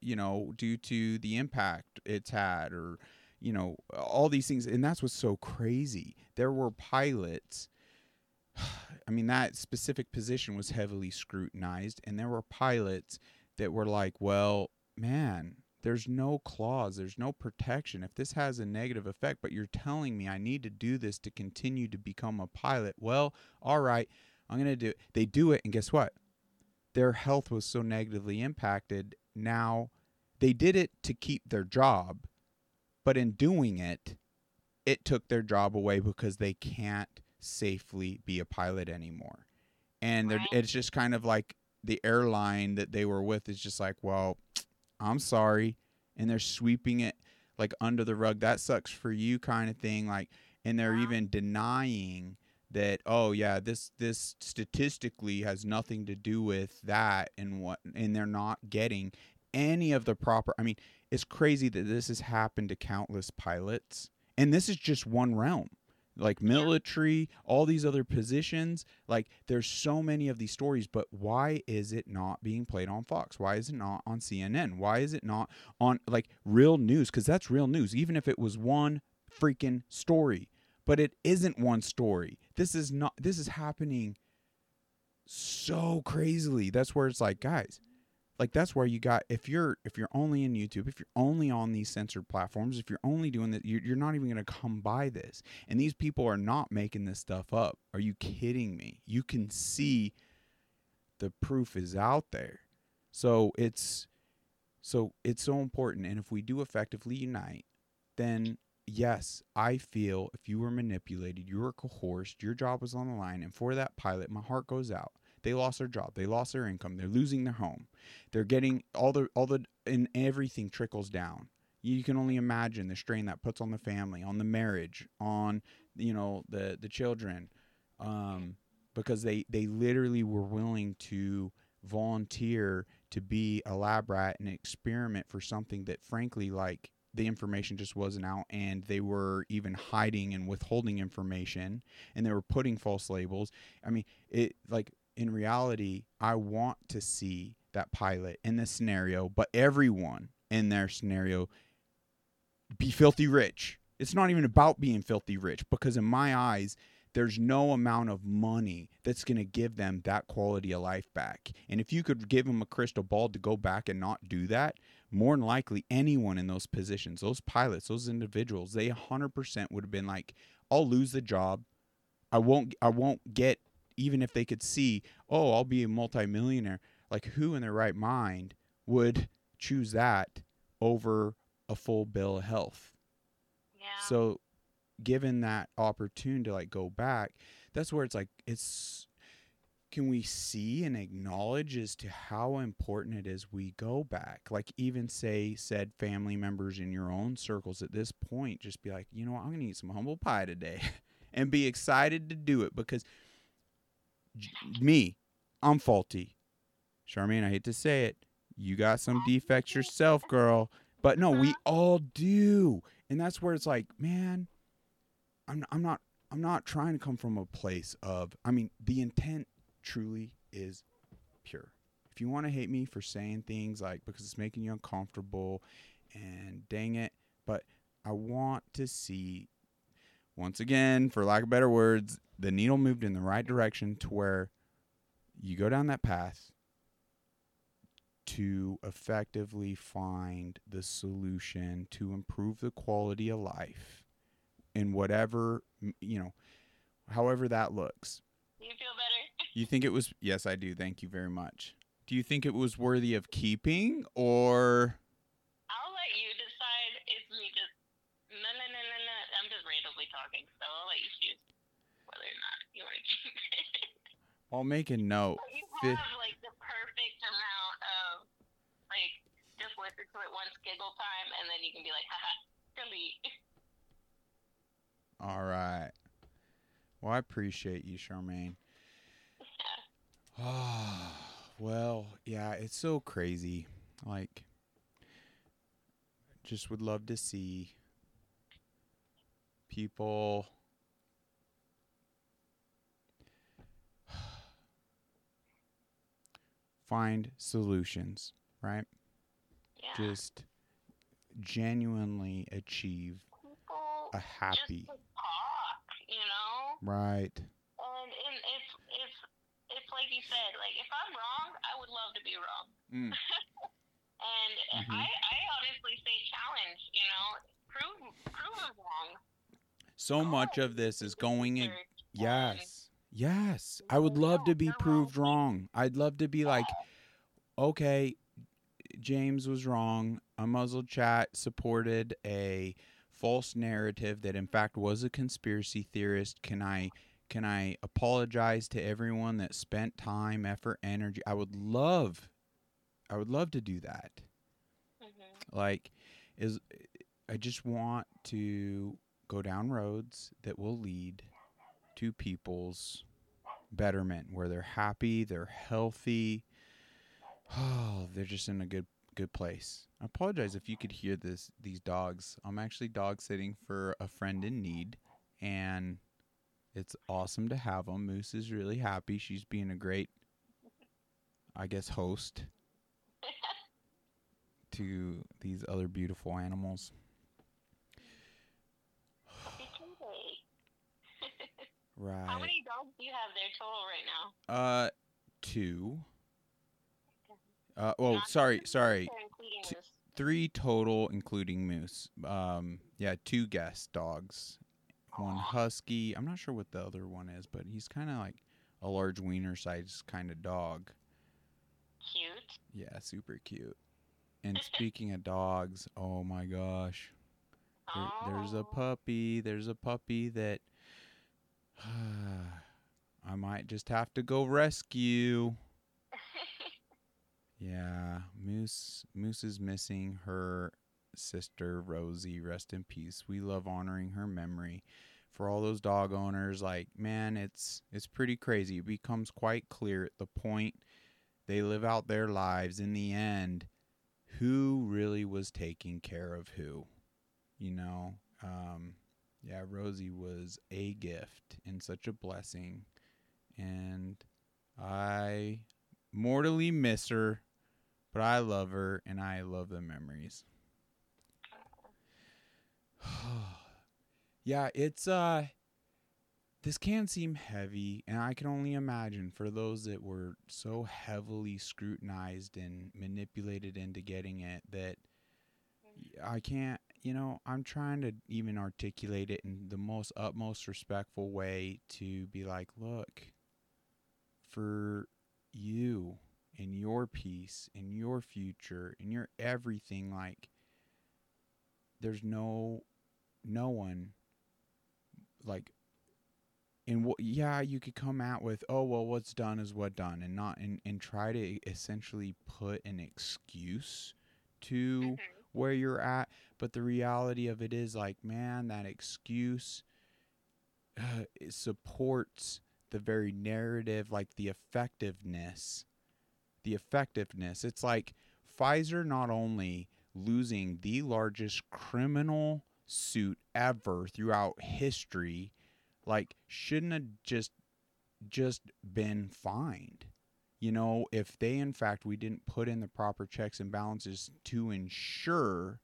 you know due to the impact it's had or you know, all these things. And that's what's so crazy. There were pilots. *sighs* I mean, that specific position was heavily scrutinized, and there were pilots that were like, well, man, there's no clause, there's no protection. If this has a negative effect, but you're telling me I need to do this to continue to become a pilot, well, all right, I'm going to do it. They do it, and guess what? Their health was so negatively impacted. Now they did it to keep their job, but in doing it, it took their job away because they can't safely be a pilot anymore. And right. it's just kind of like the airline that they were with is just like, well, I'm sorry. And they're sweeping it like under the rug. That sucks for you, kind of thing. Like, and they're even denying that oh yeah this this statistically has nothing to do with that and what and they're not getting any of the proper i mean it's crazy that this has happened to countless pilots and this is just one realm like military, all these other positions. Like there's so many of these stories, but why is it not being played on Fox? Why is it not on CNN? Why is it not on like real news? Because that's real news, even if it was one freaking story. But it isn't one story. This is not. This is happening so crazily. That's where it's like, guys, like that's where you got if you're if you're only in youtube if you're only on these censored platforms if you're only doing that you're, you're not even going to come by this. And these people are not making this stuff up. Are you kidding me? You can see the proof is out there. So it's so it's so important. And if we do effectively unite then yes i feel if you were manipulated you were coerced your job was on the line and for that pilot my heart goes out they lost their job. They lost their income. They're losing their home. They're getting all the all the and everything trickles down. You can only imagine the strain that puts on the family, on the marriage, on you know the the children, um, because they they literally were willing to volunteer to be a lab rat and experiment for something that frankly like the information just wasn't out and they were even hiding and withholding information and they were putting false labels i mean it like in reality, I want to see that pilot in this scenario, but everyone in their scenario be filthy rich. It's not even about being filthy rich because, in my eyes, there's no amount of money that's going to give them that quality of life back. And if you could give them a crystal ball to go back and not do that, more than likely anyone in those positions, those pilots, those individuals, they 100% would have been like, I'll lose the job. I won't I won't get even if they could see, oh, I'll be a multimillionaire, like who in their right mind would choose that over a full bill of health? Yeah. So given that opportunity to like go back, that's where it's like it's can we see and acknowledge as to how important it is we go back like even say said family members in your own circles at this point just be like you know what i'm gonna eat some humble pie today *laughs* and be excited to do it because me, I'm faulty. Charmaine, I hate to say it. You got some defects yourself, girl. But no, we all do. And that's where it's like, man, I'm I'm not I'm not trying to come from a place of I mean, the intent truly is pure. If you want to hate me for saying things like because it's making you uncomfortable and dang it, but I want to see once again, for lack of better words, the needle moved in the right direction to where you go down that path to effectively find the solution to improve the quality of life in whatever you know however that looks. You feel better? *laughs* You think it was yes i do. Thank you very much. Do you think it was worthy of keeping or i'll let you decide if me just no no no no no i'm just randomly talking so i'll let you choose whether or not you want to keep it. I'll make a note. You have like the perfect amount of like just listen to it once giggle time, and then you can be like, haha, delete. *laughs* All right. Well, I appreciate you, Charmaine. Yeah. *sighs* Oh, well, yeah, it's so crazy. Like, just would love to see people find solutions, right? Yeah. Just genuinely achieve People a happy just talk, you know. right And and if if it's like you said, like if I'm wrong, I would love to be wrong. Mm. *laughs* and Mhm. I I honestly say challenge, you know, prove prove them wrong. so much of this is going in, yes yes i would love to be proved wrong. I'd love to be like okay james was wrong. Unmuzzled chat supported a false narrative that in fact was a conspiracy theorist. Can i can i apologize to everyone that spent time effort energy? I would love i would love to do that. Mhm. like is i just want to go down roads that will lead to people's betterment where they're happy they're healthy. Oh they're just in a good good place. I apologize if you could hear this these dogs. I'm actually dog sitting for a friend in need and it's awesome to have them moose is really happy. She's being a great i guess host *laughs* to these other beautiful animals right How many dogs do you have there total right now? Uh, two. Uh, well, Not sorry, sorry, Moose or including T- three total, including Moose. Um, yeah, two guest dogs. One husky. I'm not sure what the other one is, but he's kind of like a large wiener size kind of dog. Cute. Yeah, super cute. And speaking of dogs, oh my gosh, there, there's a Oh. puppy. There's a puppy that *sighs* I might just have to go rescue. *laughs* Yeah, Moose Moose is missing her sister Rosie. Rest in peace. We love honoring her memory. For all those dog owners, like man, it's it's pretty crazy. It becomes quite clear at the point they live out their lives. In the end, who really was taking care of who? You know, um, yeah, Rosie was a gift and such a blessing, and I mortally miss her, but I love her and I love the memories. *sighs* yeah, it's uh this can seem heavy and I can only imagine for those that were so heavily scrutinized and manipulated into getting it that I can't, you know, I'm trying to even articulate it in the most utmost respectful way to be like, look, for you and your peace and your future and your everything like there's no no one like and what yeah you could come out with oh well what's done is what done and not and, and try to essentially put an excuse to Mhm. Where you're at but the reality of it is like man that excuse uh, supports the very narrative like the effectiveness the effectiveness. It's like Pfizer not only losing the largest criminal suit ever throughout history like shouldn't have just just been fined you know if they in fact we didn't put in the proper checks and balances to ensure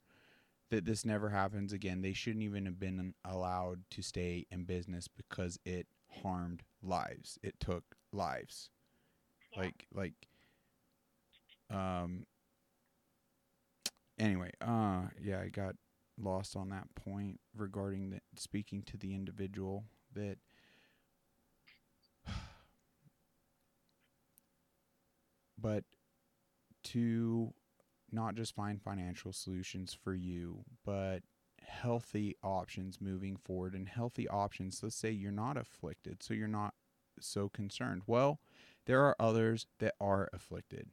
that this never happens again they shouldn't even have been allowed to stay in business because it harmed lives it took lives Yeah. like like um anyway uh yeah i got lost on that point regarding the speaking to the individual that but to not just find financial solutions for you but healthy options moving forward. And healthy options let's say you're not afflicted so you're not so concerned. Well there are others that are afflicted.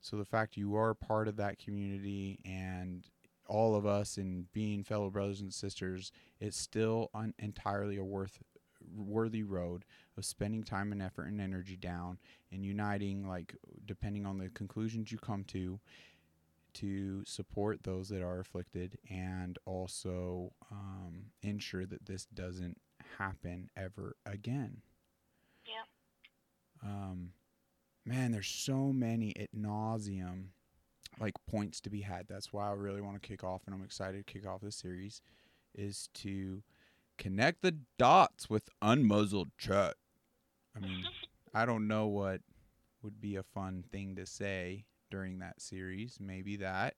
So the fact you are part of that community and all of us and being fellow brothers and sisters, it's still un- entirely a worth worthy road of spending time and effort and energy down and uniting like depending on the conclusions you come to to support those that are afflicted and also um, ensure that this doesn't happen ever again Yep. um, man, there's so many at nauseum like points to be had. That's why I really want to kick off, and I'm excited to kick off this series, is to connect the dots with unmuzzled chat. I mean, I don't know what would be a fun thing to say during that series. Maybe that,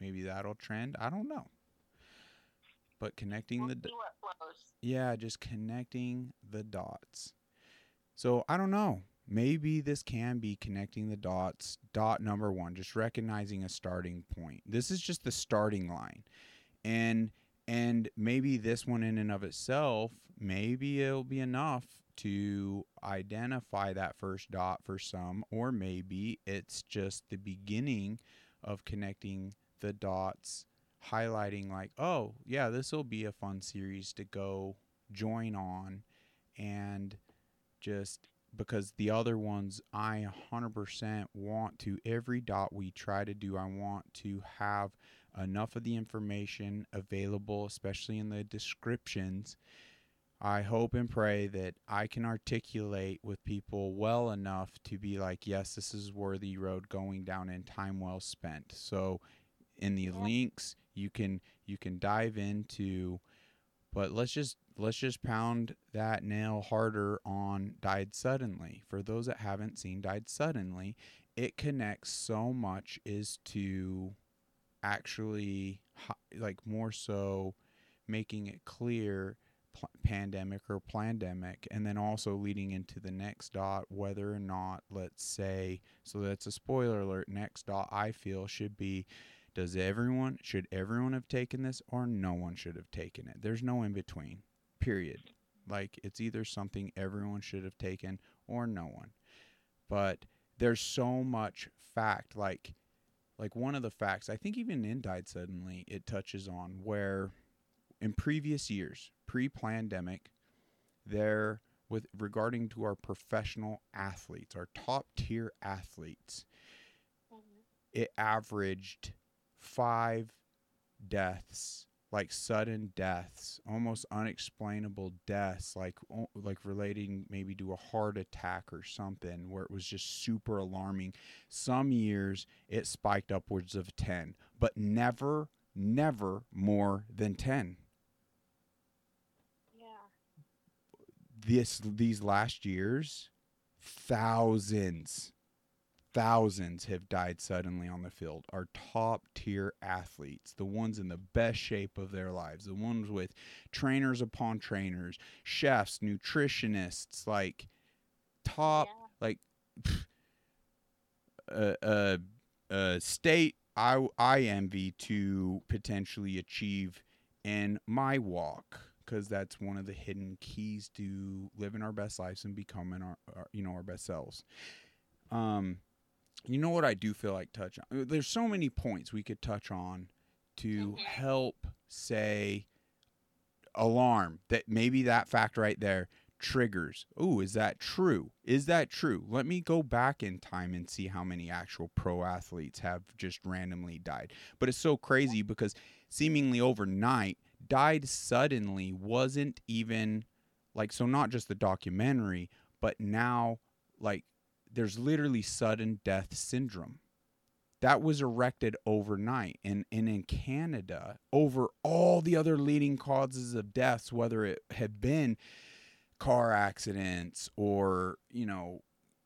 maybe that'll trend. I don't know. But connecting we'll the yeah, just connecting the dots. So I don't know maybe this can be connecting the dots. Dot number one, just recognizing a starting point. This is just the starting line. And and maybe this one in and of itself, maybe it'll be enough to identify that first dot for some, or maybe it's just the beginning of connecting the dots, highlighting like, oh, yeah, this will be a fun series to go join on. And just because the other ones I 100% want to every dot we try to do I want to have enough of the information available especially in the descriptions I hope and pray that I can articulate with people well enough to be like yes this is worthy road going down and time well spent so in the yeah. links you can you can dive into but let's just let's just pound that nail harder on died suddenly. For those that haven't seen died suddenly, it connects so much is to actually like more so making it clear pl- plandemic or pandemic and then also leading into the next dot whether or not let's say so that's a spoiler alert next dot i feel should be does everyone should everyone have taken this or no one should have taken it there's no in between period. Like it's either something everyone should have taken or no one. But there's so much fact like like one of the facts I think even in died suddenly it touches on where in previous years, pre-pandemic, there with regarding to our professional athletes, our top tier athletes, mm-hmm. it averaged 5 deaths like sudden deaths, almost unexplainable deaths, like like relating maybe to a heart attack or something, where it was just super alarming. Some years it spiked upwards of ten, but never, never more than ten. Yeah. This these last years, thousands thousands have died suddenly on the field are top tier athletes, the ones in the best shape of their lives, the ones with trainers upon trainers, chefs, nutritionists, like top, yeah. like a, *sighs* a, a state I, I envy to potentially achieve in my walk because that's one of the hidden keys to living our best lives and becoming our, our you know our best selves um you know what I do feel like touch on? There's so many points we could touch on to mm-hmm. help say alarm that maybe that fact right there triggers. Oh, is that true? Is that true? Let me go back in time and see how many actual pro athletes have just randomly died. But it's so crazy because seemingly overnight, died suddenly wasn't even like so not just the documentary, but now like there's literally sudden death syndrome. That was erected overnight. And, and in Canada, over all the other leading causes of deaths, whether it had been car accidents or, you know,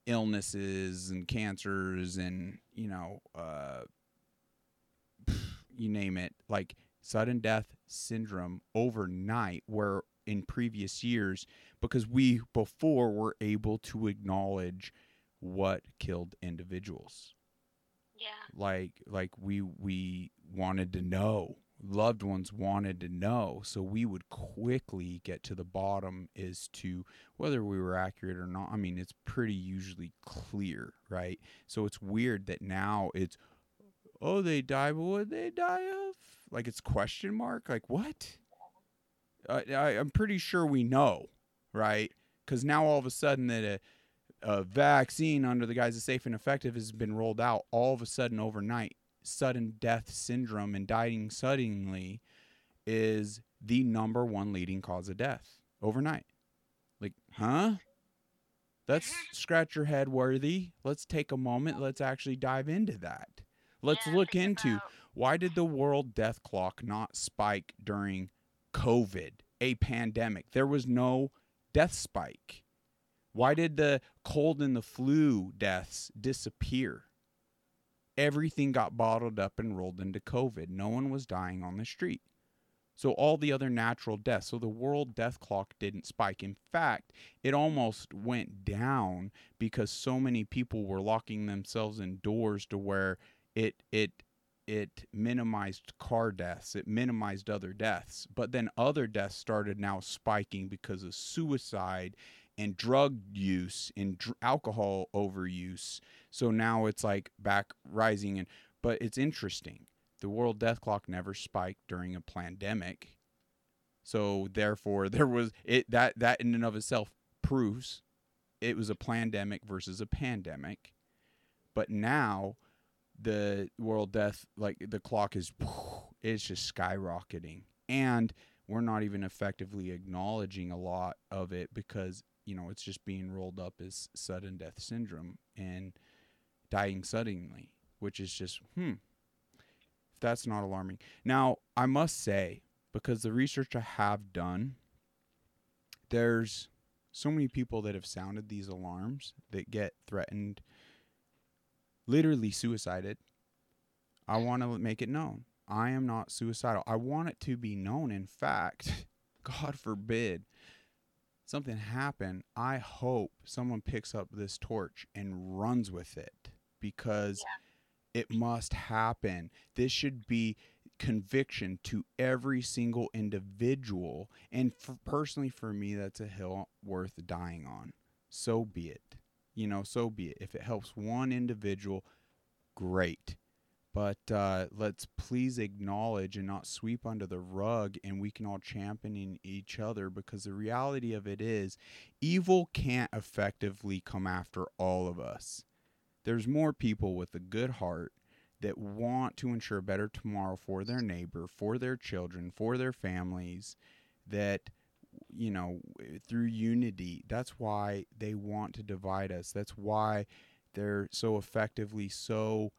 illnesses and cancers and, you know, uh, you name it, like sudden death syndrome overnight, where in previous years, because we before were able to acknowledge what killed individuals. Yeah. Like like we we wanted to know. Loved ones wanted to know, so we would quickly get to the bottom as to whether we were accurate or not. I mean, it's pretty usually clear, right? So it's weird that now it's oh they die, but what they die of? Like it's question mark. Like what? I, I I'm pretty sure we know, right? Because now all of a sudden that a a vaccine under the guise of safe and effective has been rolled out all of a sudden overnight. Sudden death syndrome and dying suddenly is the number one leading cause of death overnight. Like huh? Let's *laughs* scratch your head worthy. Let's take a moment. Let's actually dive into that. Let's yeah, look into about... why did the world death clock not spike during COVID, a pandemic? There was no death spike. Why did the cold and the flu deaths disappear? Everything got bottled up and rolled into COVID. No one was dying on the street. So all the other natural deaths. So the world death clock didn't spike. In fact, it almost went down because so many people were locking themselves indoors to where it it it minimized car deaths, it minimized other deaths. But then other deaths started now spiking because of suicide and drug use and dr- alcohol overuse. So now it's like back rising and but it's interesting the world death clock never spiked during a pandemic. So therefore there was it that that in and of itself proves it was a plandemic versus a pandemic. But now the world death like the clock is *sniffs* it's just skyrocketing and we're not even effectively acknowledging a lot of it because you know it's just being rolled up as sudden death syndrome and dying suddenly which is just hmm that's not alarming. Now, I must say, because the research I have done, there's so many people that have sounded these alarms that get threatened, literally suicided. I want to make it known. I am not suicidal. I want it to be known. In fact, *laughs* God forbid something happen. I hope someone picks up this torch and runs with it because. Yeah it must happen. This should be conviction to every single individual. And for, personally, for me, that's a hill worth dying on. So be it. You know, so be it. If it helps one individual, great. But uh, let's please acknowledge and not sweep under the rug, and we can all champion each other because the reality of it is evil can't effectively come after all of us there's more people with a good heart that want to ensure a better tomorrow for their neighbor, for their children, for their families, that you know, through unity. That's why they want to divide us. That's why they're so effectively so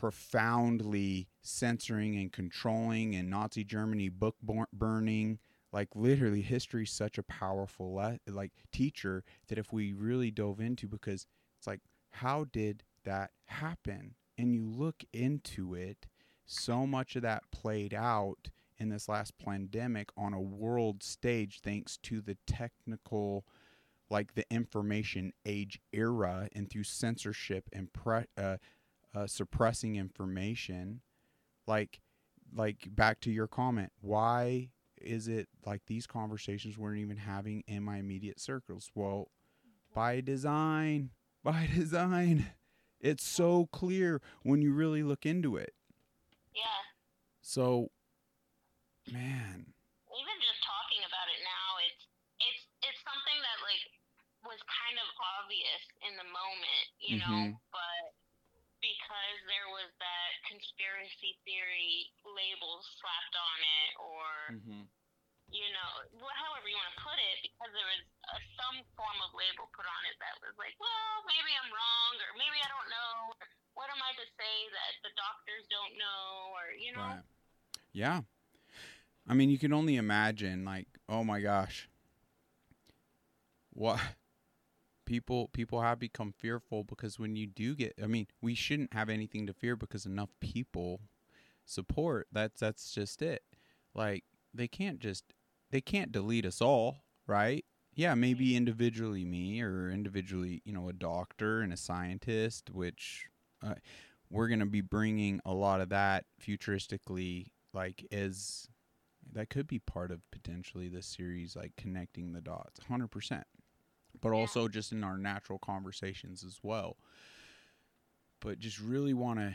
profoundly censoring and controlling and Nazi Germany book burning like literally history is such a powerful le- like teacher that if we really dove into because it's like how did that happen? And you look into it, so much of that played out in this last pandemic on a world stage thanks to the technical like the information age era and through censorship and pre- uh, uh, suppressing information like like back to your comment why is it like these conversations weren't even having in my immediate circles well by design *laughs* by design it's so clear when you really look into it. Yeah. So, man. Even just talking about it now, it's it's it's something that like was kind of obvious in the moment, you mm-hmm. know, because there was that conspiracy theory label slapped on it, or. Mm-hmm you know, however you want to put it, because there was a, some form of label put on it that was like, well, maybe I'm wrong, or maybe I don't know. Or what am I to say that the doctors don't know, or you know? Right. Yeah. I mean, you can only imagine, like, oh my gosh, what people people have become fearful because when you do get, I mean, we shouldn't have anything to fear because enough people support. That's that's just it. Like they can't just they can't delete us all, right? Yeah, maybe individually me or individually, you know, a doctor and a scientist, which uh, we're going to be bringing a lot of that futuristically, like as that could be part of potentially this series, like connecting the dots, 100%. But also just in our natural conversations as well. But just really want to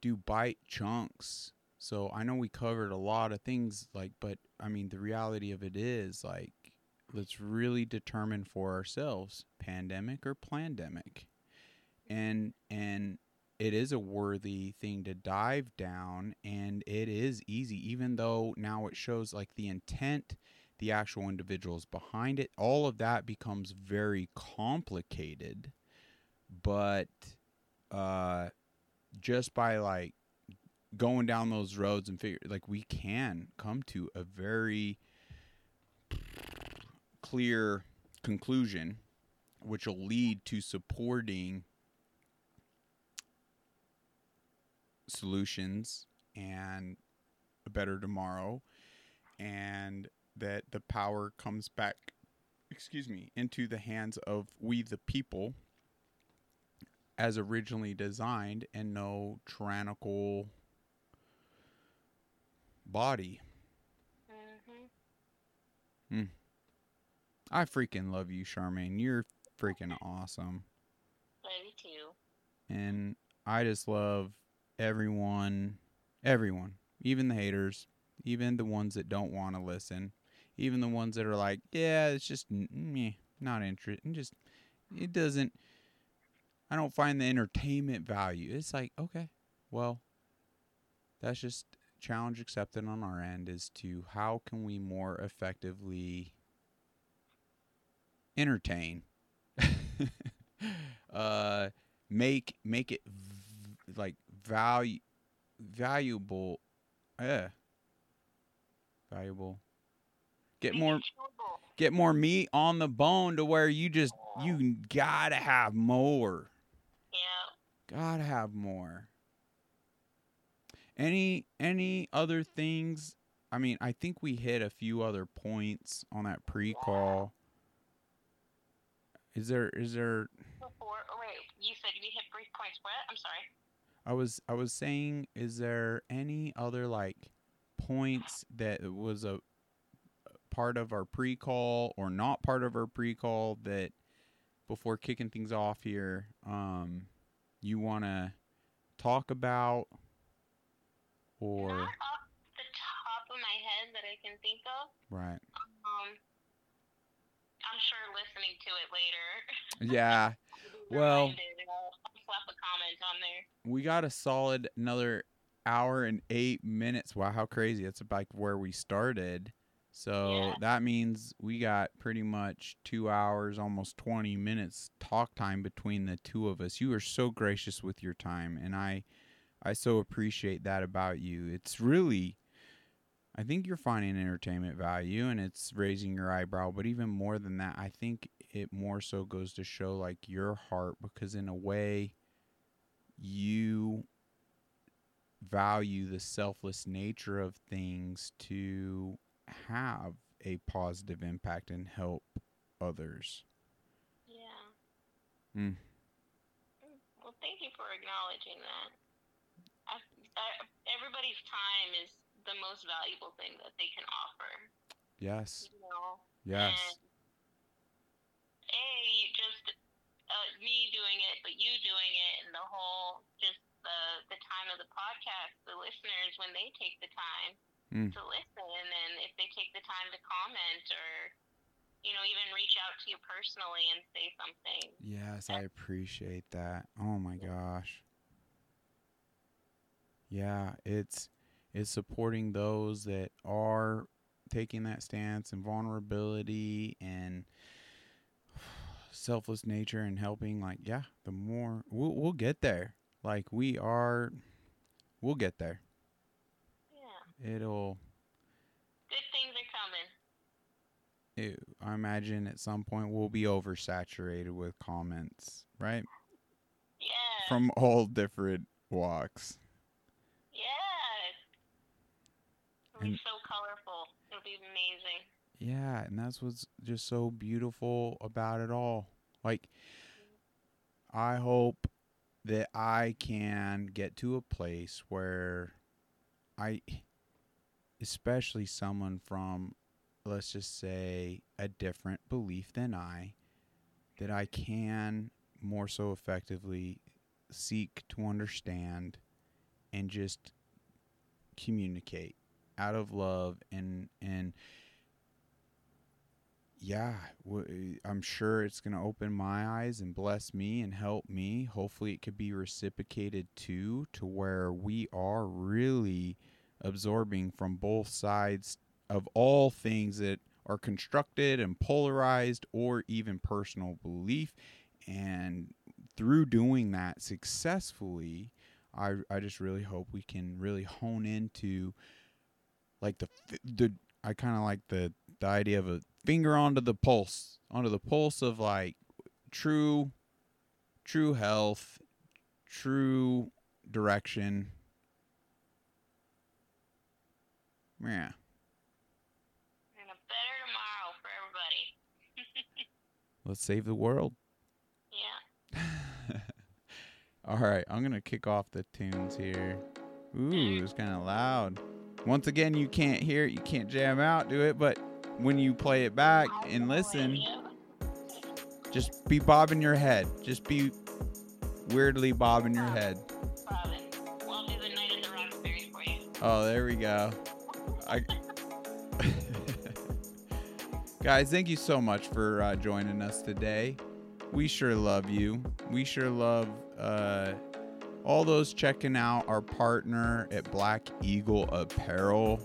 do bite chunks so I know we covered a lot of things, like, but I mean, the reality of it is, like, let's really determine for ourselves plandemic or pandemic. And, and, it is a worthy thing to dive down and it is easy even though now it shows like the intent the actual individuals behind it. All of that becomes very complicated but uh just by like going down those roads and figure like we can come to a very clear conclusion which will lead to supporting solutions and a better tomorrow and that the power comes back excuse me into the hands of we the people as originally designed and no tyrannical body. Mm-hmm. Mm. I freaking love you, Charmaine. You're freaking *laughs* awesome. Love you too. And I just love everyone, everyone, even the haters, even the ones that don't want to listen, even the ones that are like, yeah, it's just me, not interested. Just it doesn't. I don't find the entertainment value. It's like, okay, well, that's just challenge accepted on our end is to how can we more effectively entertain *laughs* uh make make it v- like value valuable yeah valuable get more get more meat on the bone to where you just you gotta have more yeah gotta have more any any other things? I mean, I think we hit a few other points on that pre-call. Is there is there Before, oh wait, you said we hit three points. What? I'm sorry. I was I was saying is there any other like points that was a part of our pre-call or not part of our pre-call that before kicking things off here um you want to talk about or Not off the top of my head that I can think of. Right. Um, I'm sure listening to it later. *laughs* Yeah. well, slap a comment on there. We got a solid another hour and eight minutes. Wow, how crazy! That's like where we started. So yeah. that means we got pretty much two hours, almost 20 minutes talk time between the two of us. You are so gracious with your time, and I I so appreciate that about you. It's really I think you're finding entertainment value and it's raising your eyebrow, but even more than that, I think it more so goes to show like your heart because in a way you value the selfless nature of things to have a positive impact and help others. Yeah. Mm. Well, thank you for acknowledging that everybody's time is the most valuable thing that they can offer. Yes. You know? Yes. And, a just uh, me doing it, but you doing it, and the whole just the the time of the podcast, the listeners when they take the time mm. to listen, and if they take the time to comment or you know even reach out to you personally and say something. Yes, I appreciate that. Oh my gosh. Yeah, it's it's supporting those that are taking that stance and vulnerability and selfless nature and helping like yeah the more we'll, we'll get there like we are we'll get there it'll good things are coming it, i imagine at some point we'll be oversaturated with comments right yeah from all different walks It'll be so colorful. It'll be amazing. Yeah, and that's what's just so beautiful about it all. Like, I hope that I can get to a place where I, especially someone from, let's just say, a different belief than I, that I can more so effectively seek to understand and just communicate out of love and and yeah, I'm sure it's going to open my eyes and bless me and help me. Hopefully, it could be reciprocated too, to where we are really absorbing from both sides of all things that are constructed and polarized or even personal belief. And through doing that successfully, I I just really hope we can really hone into like the the I kind of like the the idea of a finger onto the pulse, onto the pulse of like true true health, true direction. Yeah. And a better tomorrow for everybody. *laughs* Let's save the world. Yeah. *laughs* All right, I'm gonna kick off the tunes here. Ooh, it's kind of loud. Once again, you can't hear it, you can't jam out, do it, but when you play it back and listen, just be bobbing your head. Just be weirdly bobbing your head. Oh, there we go. I... *laughs* Guys, thank you so much for uh, joining us today. We sure love you. We sure love uh, all those checking out our partner at Black Eagle Apparel.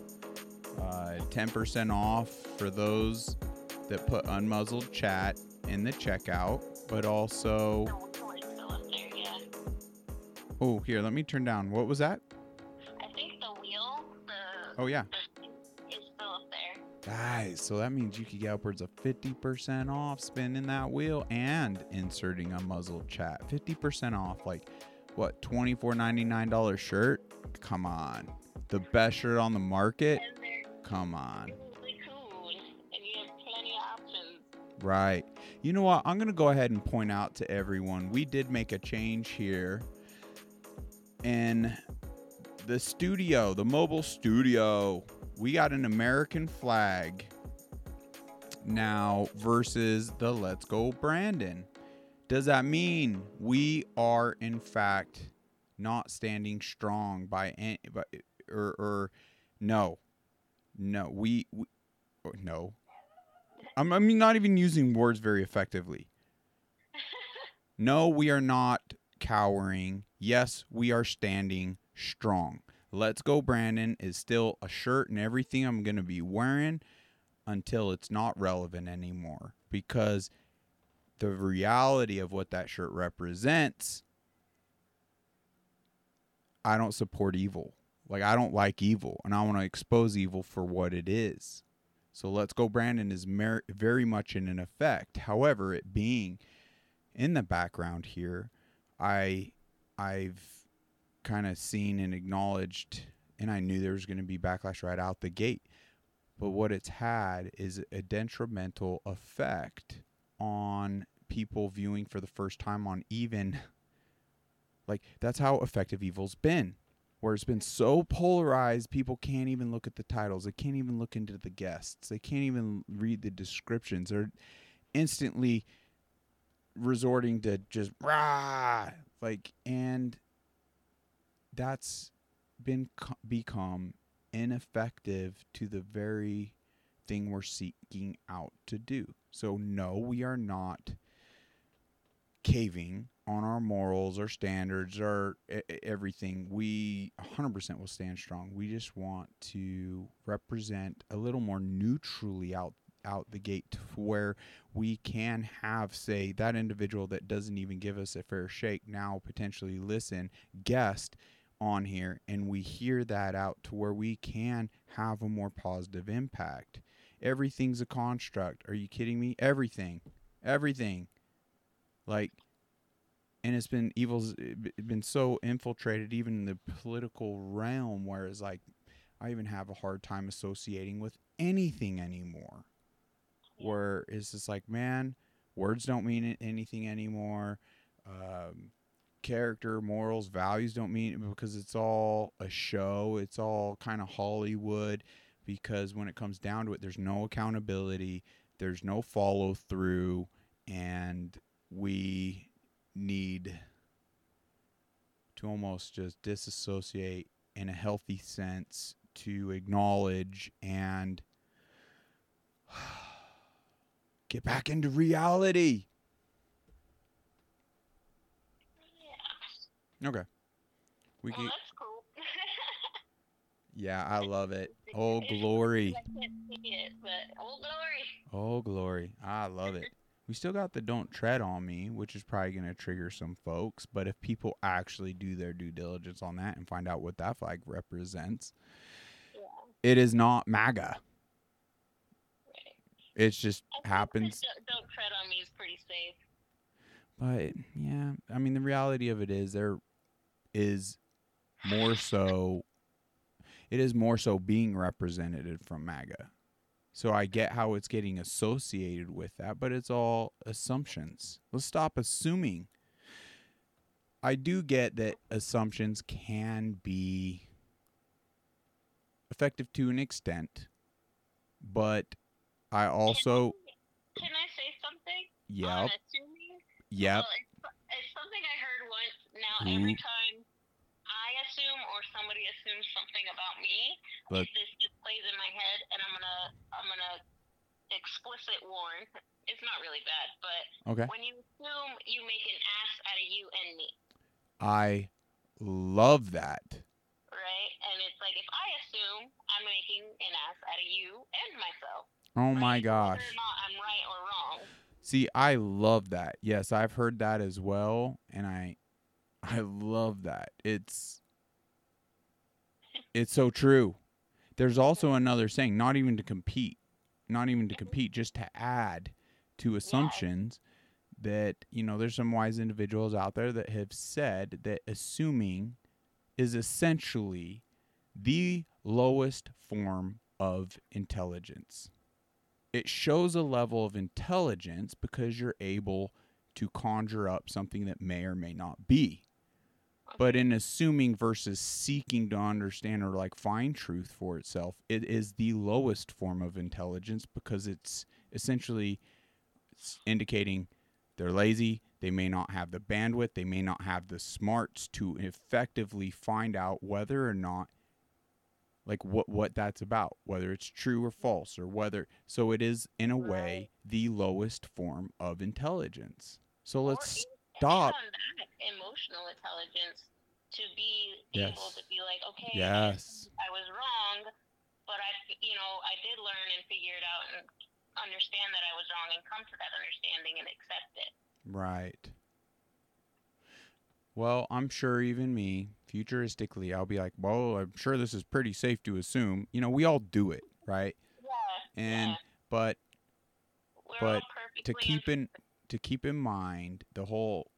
Uh, 10% off for those that put unmuzzled chat in the checkout, but also. Oh, here, let me turn down. What was that? I think the wheel, the. Oh, yeah. is still up there. Guys, so that means you could get upwards of 50% off spinning that wheel and inserting unmuzzled chat. 50% off. Like, what, $24.99 shirt? Come on. The best shirt on the market? Come on. Right. You know what? I'm going to go ahead and point out to everyone we did make a change here in the studio, the mobile studio. We got an American flag now versus the Let's Go Brandon. Does that mean we are in fact not standing strong by any, or, or no? No, we, we oh, no. I'm, I'm not even using words very effectively. *laughs* No, we are not cowering. Yes, we are standing strong. Let's Go Brandon is still a shirt and everything I'm going to be wearing until it's not relevant anymore because the reality of what that shirt represents I don't support evil. Like I don't like evil and I want to expose evil for what it is. So let's go Brandon is mer- very much in an effect. However, it being in the background here, I I've kind of seen and acknowledged and I knew there was going to be backlash right out the gate. But what it's had is a detrimental effect on people viewing for the first time on even like that's how effective evil's been where it's been so polarized people can't even look at the titles they can't even look into the guests they can't even read the descriptions they're instantly resorting to just rah like and that's been become ineffective to the very thing we're seeking out to do so no we are not caving on our morals, our standards, our everything, we 100% will stand strong. We just want to represent a little more neutrally out out the gate to where we can have say that individual that doesn't even give us a fair shake now potentially listen guest on here and we hear that out to where we can have a more positive impact. Everything's a construct. Are you kidding me? Everything. Everything. Like and it's been evil's been so infiltrated even in the political realm whereas like i even have a hard time associating with anything anymore. Where it's just like man words don't mean anything anymore. Um, character morals values don't mean because it's all a show it's all kind of hollywood because when it comes down to it there's no accountability there's no follow through and we need to almost just disassociate in a healthy sense to acknowledge and *sighs* get back into reality. Yeah. Okay. We well, can. That's cool. *laughs* yeah, I love it. *laughs* Oh glory. I can't see it, but oh glory. Oh glory. I love it. We still got the don't tread on me, which is probably going to trigger some folks. But if people actually do their due diligence on that and find out what that flag represents, yeah. it is not MAGA. Right. It just happens. Don't, don't tread on me is pretty safe. But yeah, I mean, the reality of it is there is more so, it is more so being represented from MAGA. So I get how it's getting associated with that, but it's all assumptions. Let's stop assuming. I do get that assumptions can be effective to an extent, but I also. Can, can I say something? Yeah. Yep. Well, it's, it's, something I heard once. Now, every time assumes something about me, but, this just plays in my head, and I'm gonna I'm gonna explicit warn. It's not really bad, but okay. when you assume, you make an ass out of you and me. I love that. Right, and it's like if I assume, I'm making an ass out of you and myself. Oh right? my gosh! Whether or not I'm right or wrong. See, I love that. Yes, I've heard that as well, and I, I love that. It's, it's so true. There's also another saying, not even to compete, not even to compete, just to add to assumptions that, you know, there's some wise individuals out there that have said that assuming is essentially the lowest form of intelligence. It shows a level of intelligence because you're able to conjure up something that may or may not be. But in assuming versus seeking to understand or like find truth for itself, it is the lowest form of intelligence because it's essentially indicating they're lazy, they may not have the bandwidth, they may not have the smarts to effectively find out whether or not like what what that's about, whether it's true or false or whether so it is in a way the lowest form of intelligence. So let's stop emotional intelligence to be yes. able to be like, okay, yes, I was wrong, but I, you know, I did learn and figure it out and understand that I was wrong and come to that understanding and accept it. Right. Well, I'm sure even me, futuristically, I'll be like, well, I'm sure this is pretty safe to assume. You know, we all do it, right? Yeah. And yeah. but We're but to keep in to keep in mind the whole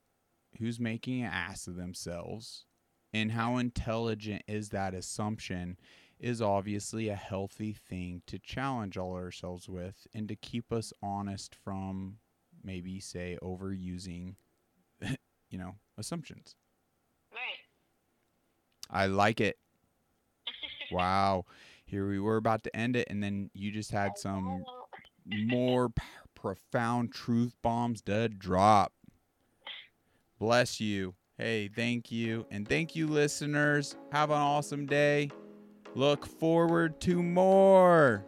who's making an ass of themselves and how intelligent is that assumption is obviously a healthy thing to challenge all ourselves with and to keep us honest from maybe say overusing *laughs* you know assumptions. Right. I like it. *laughs* Wow. Here we were about to end it and then you just had some *laughs* more profound truth bombs to drop Bless you. Hey, thank you. And thank you, listeners. Have an awesome day. Look forward to more.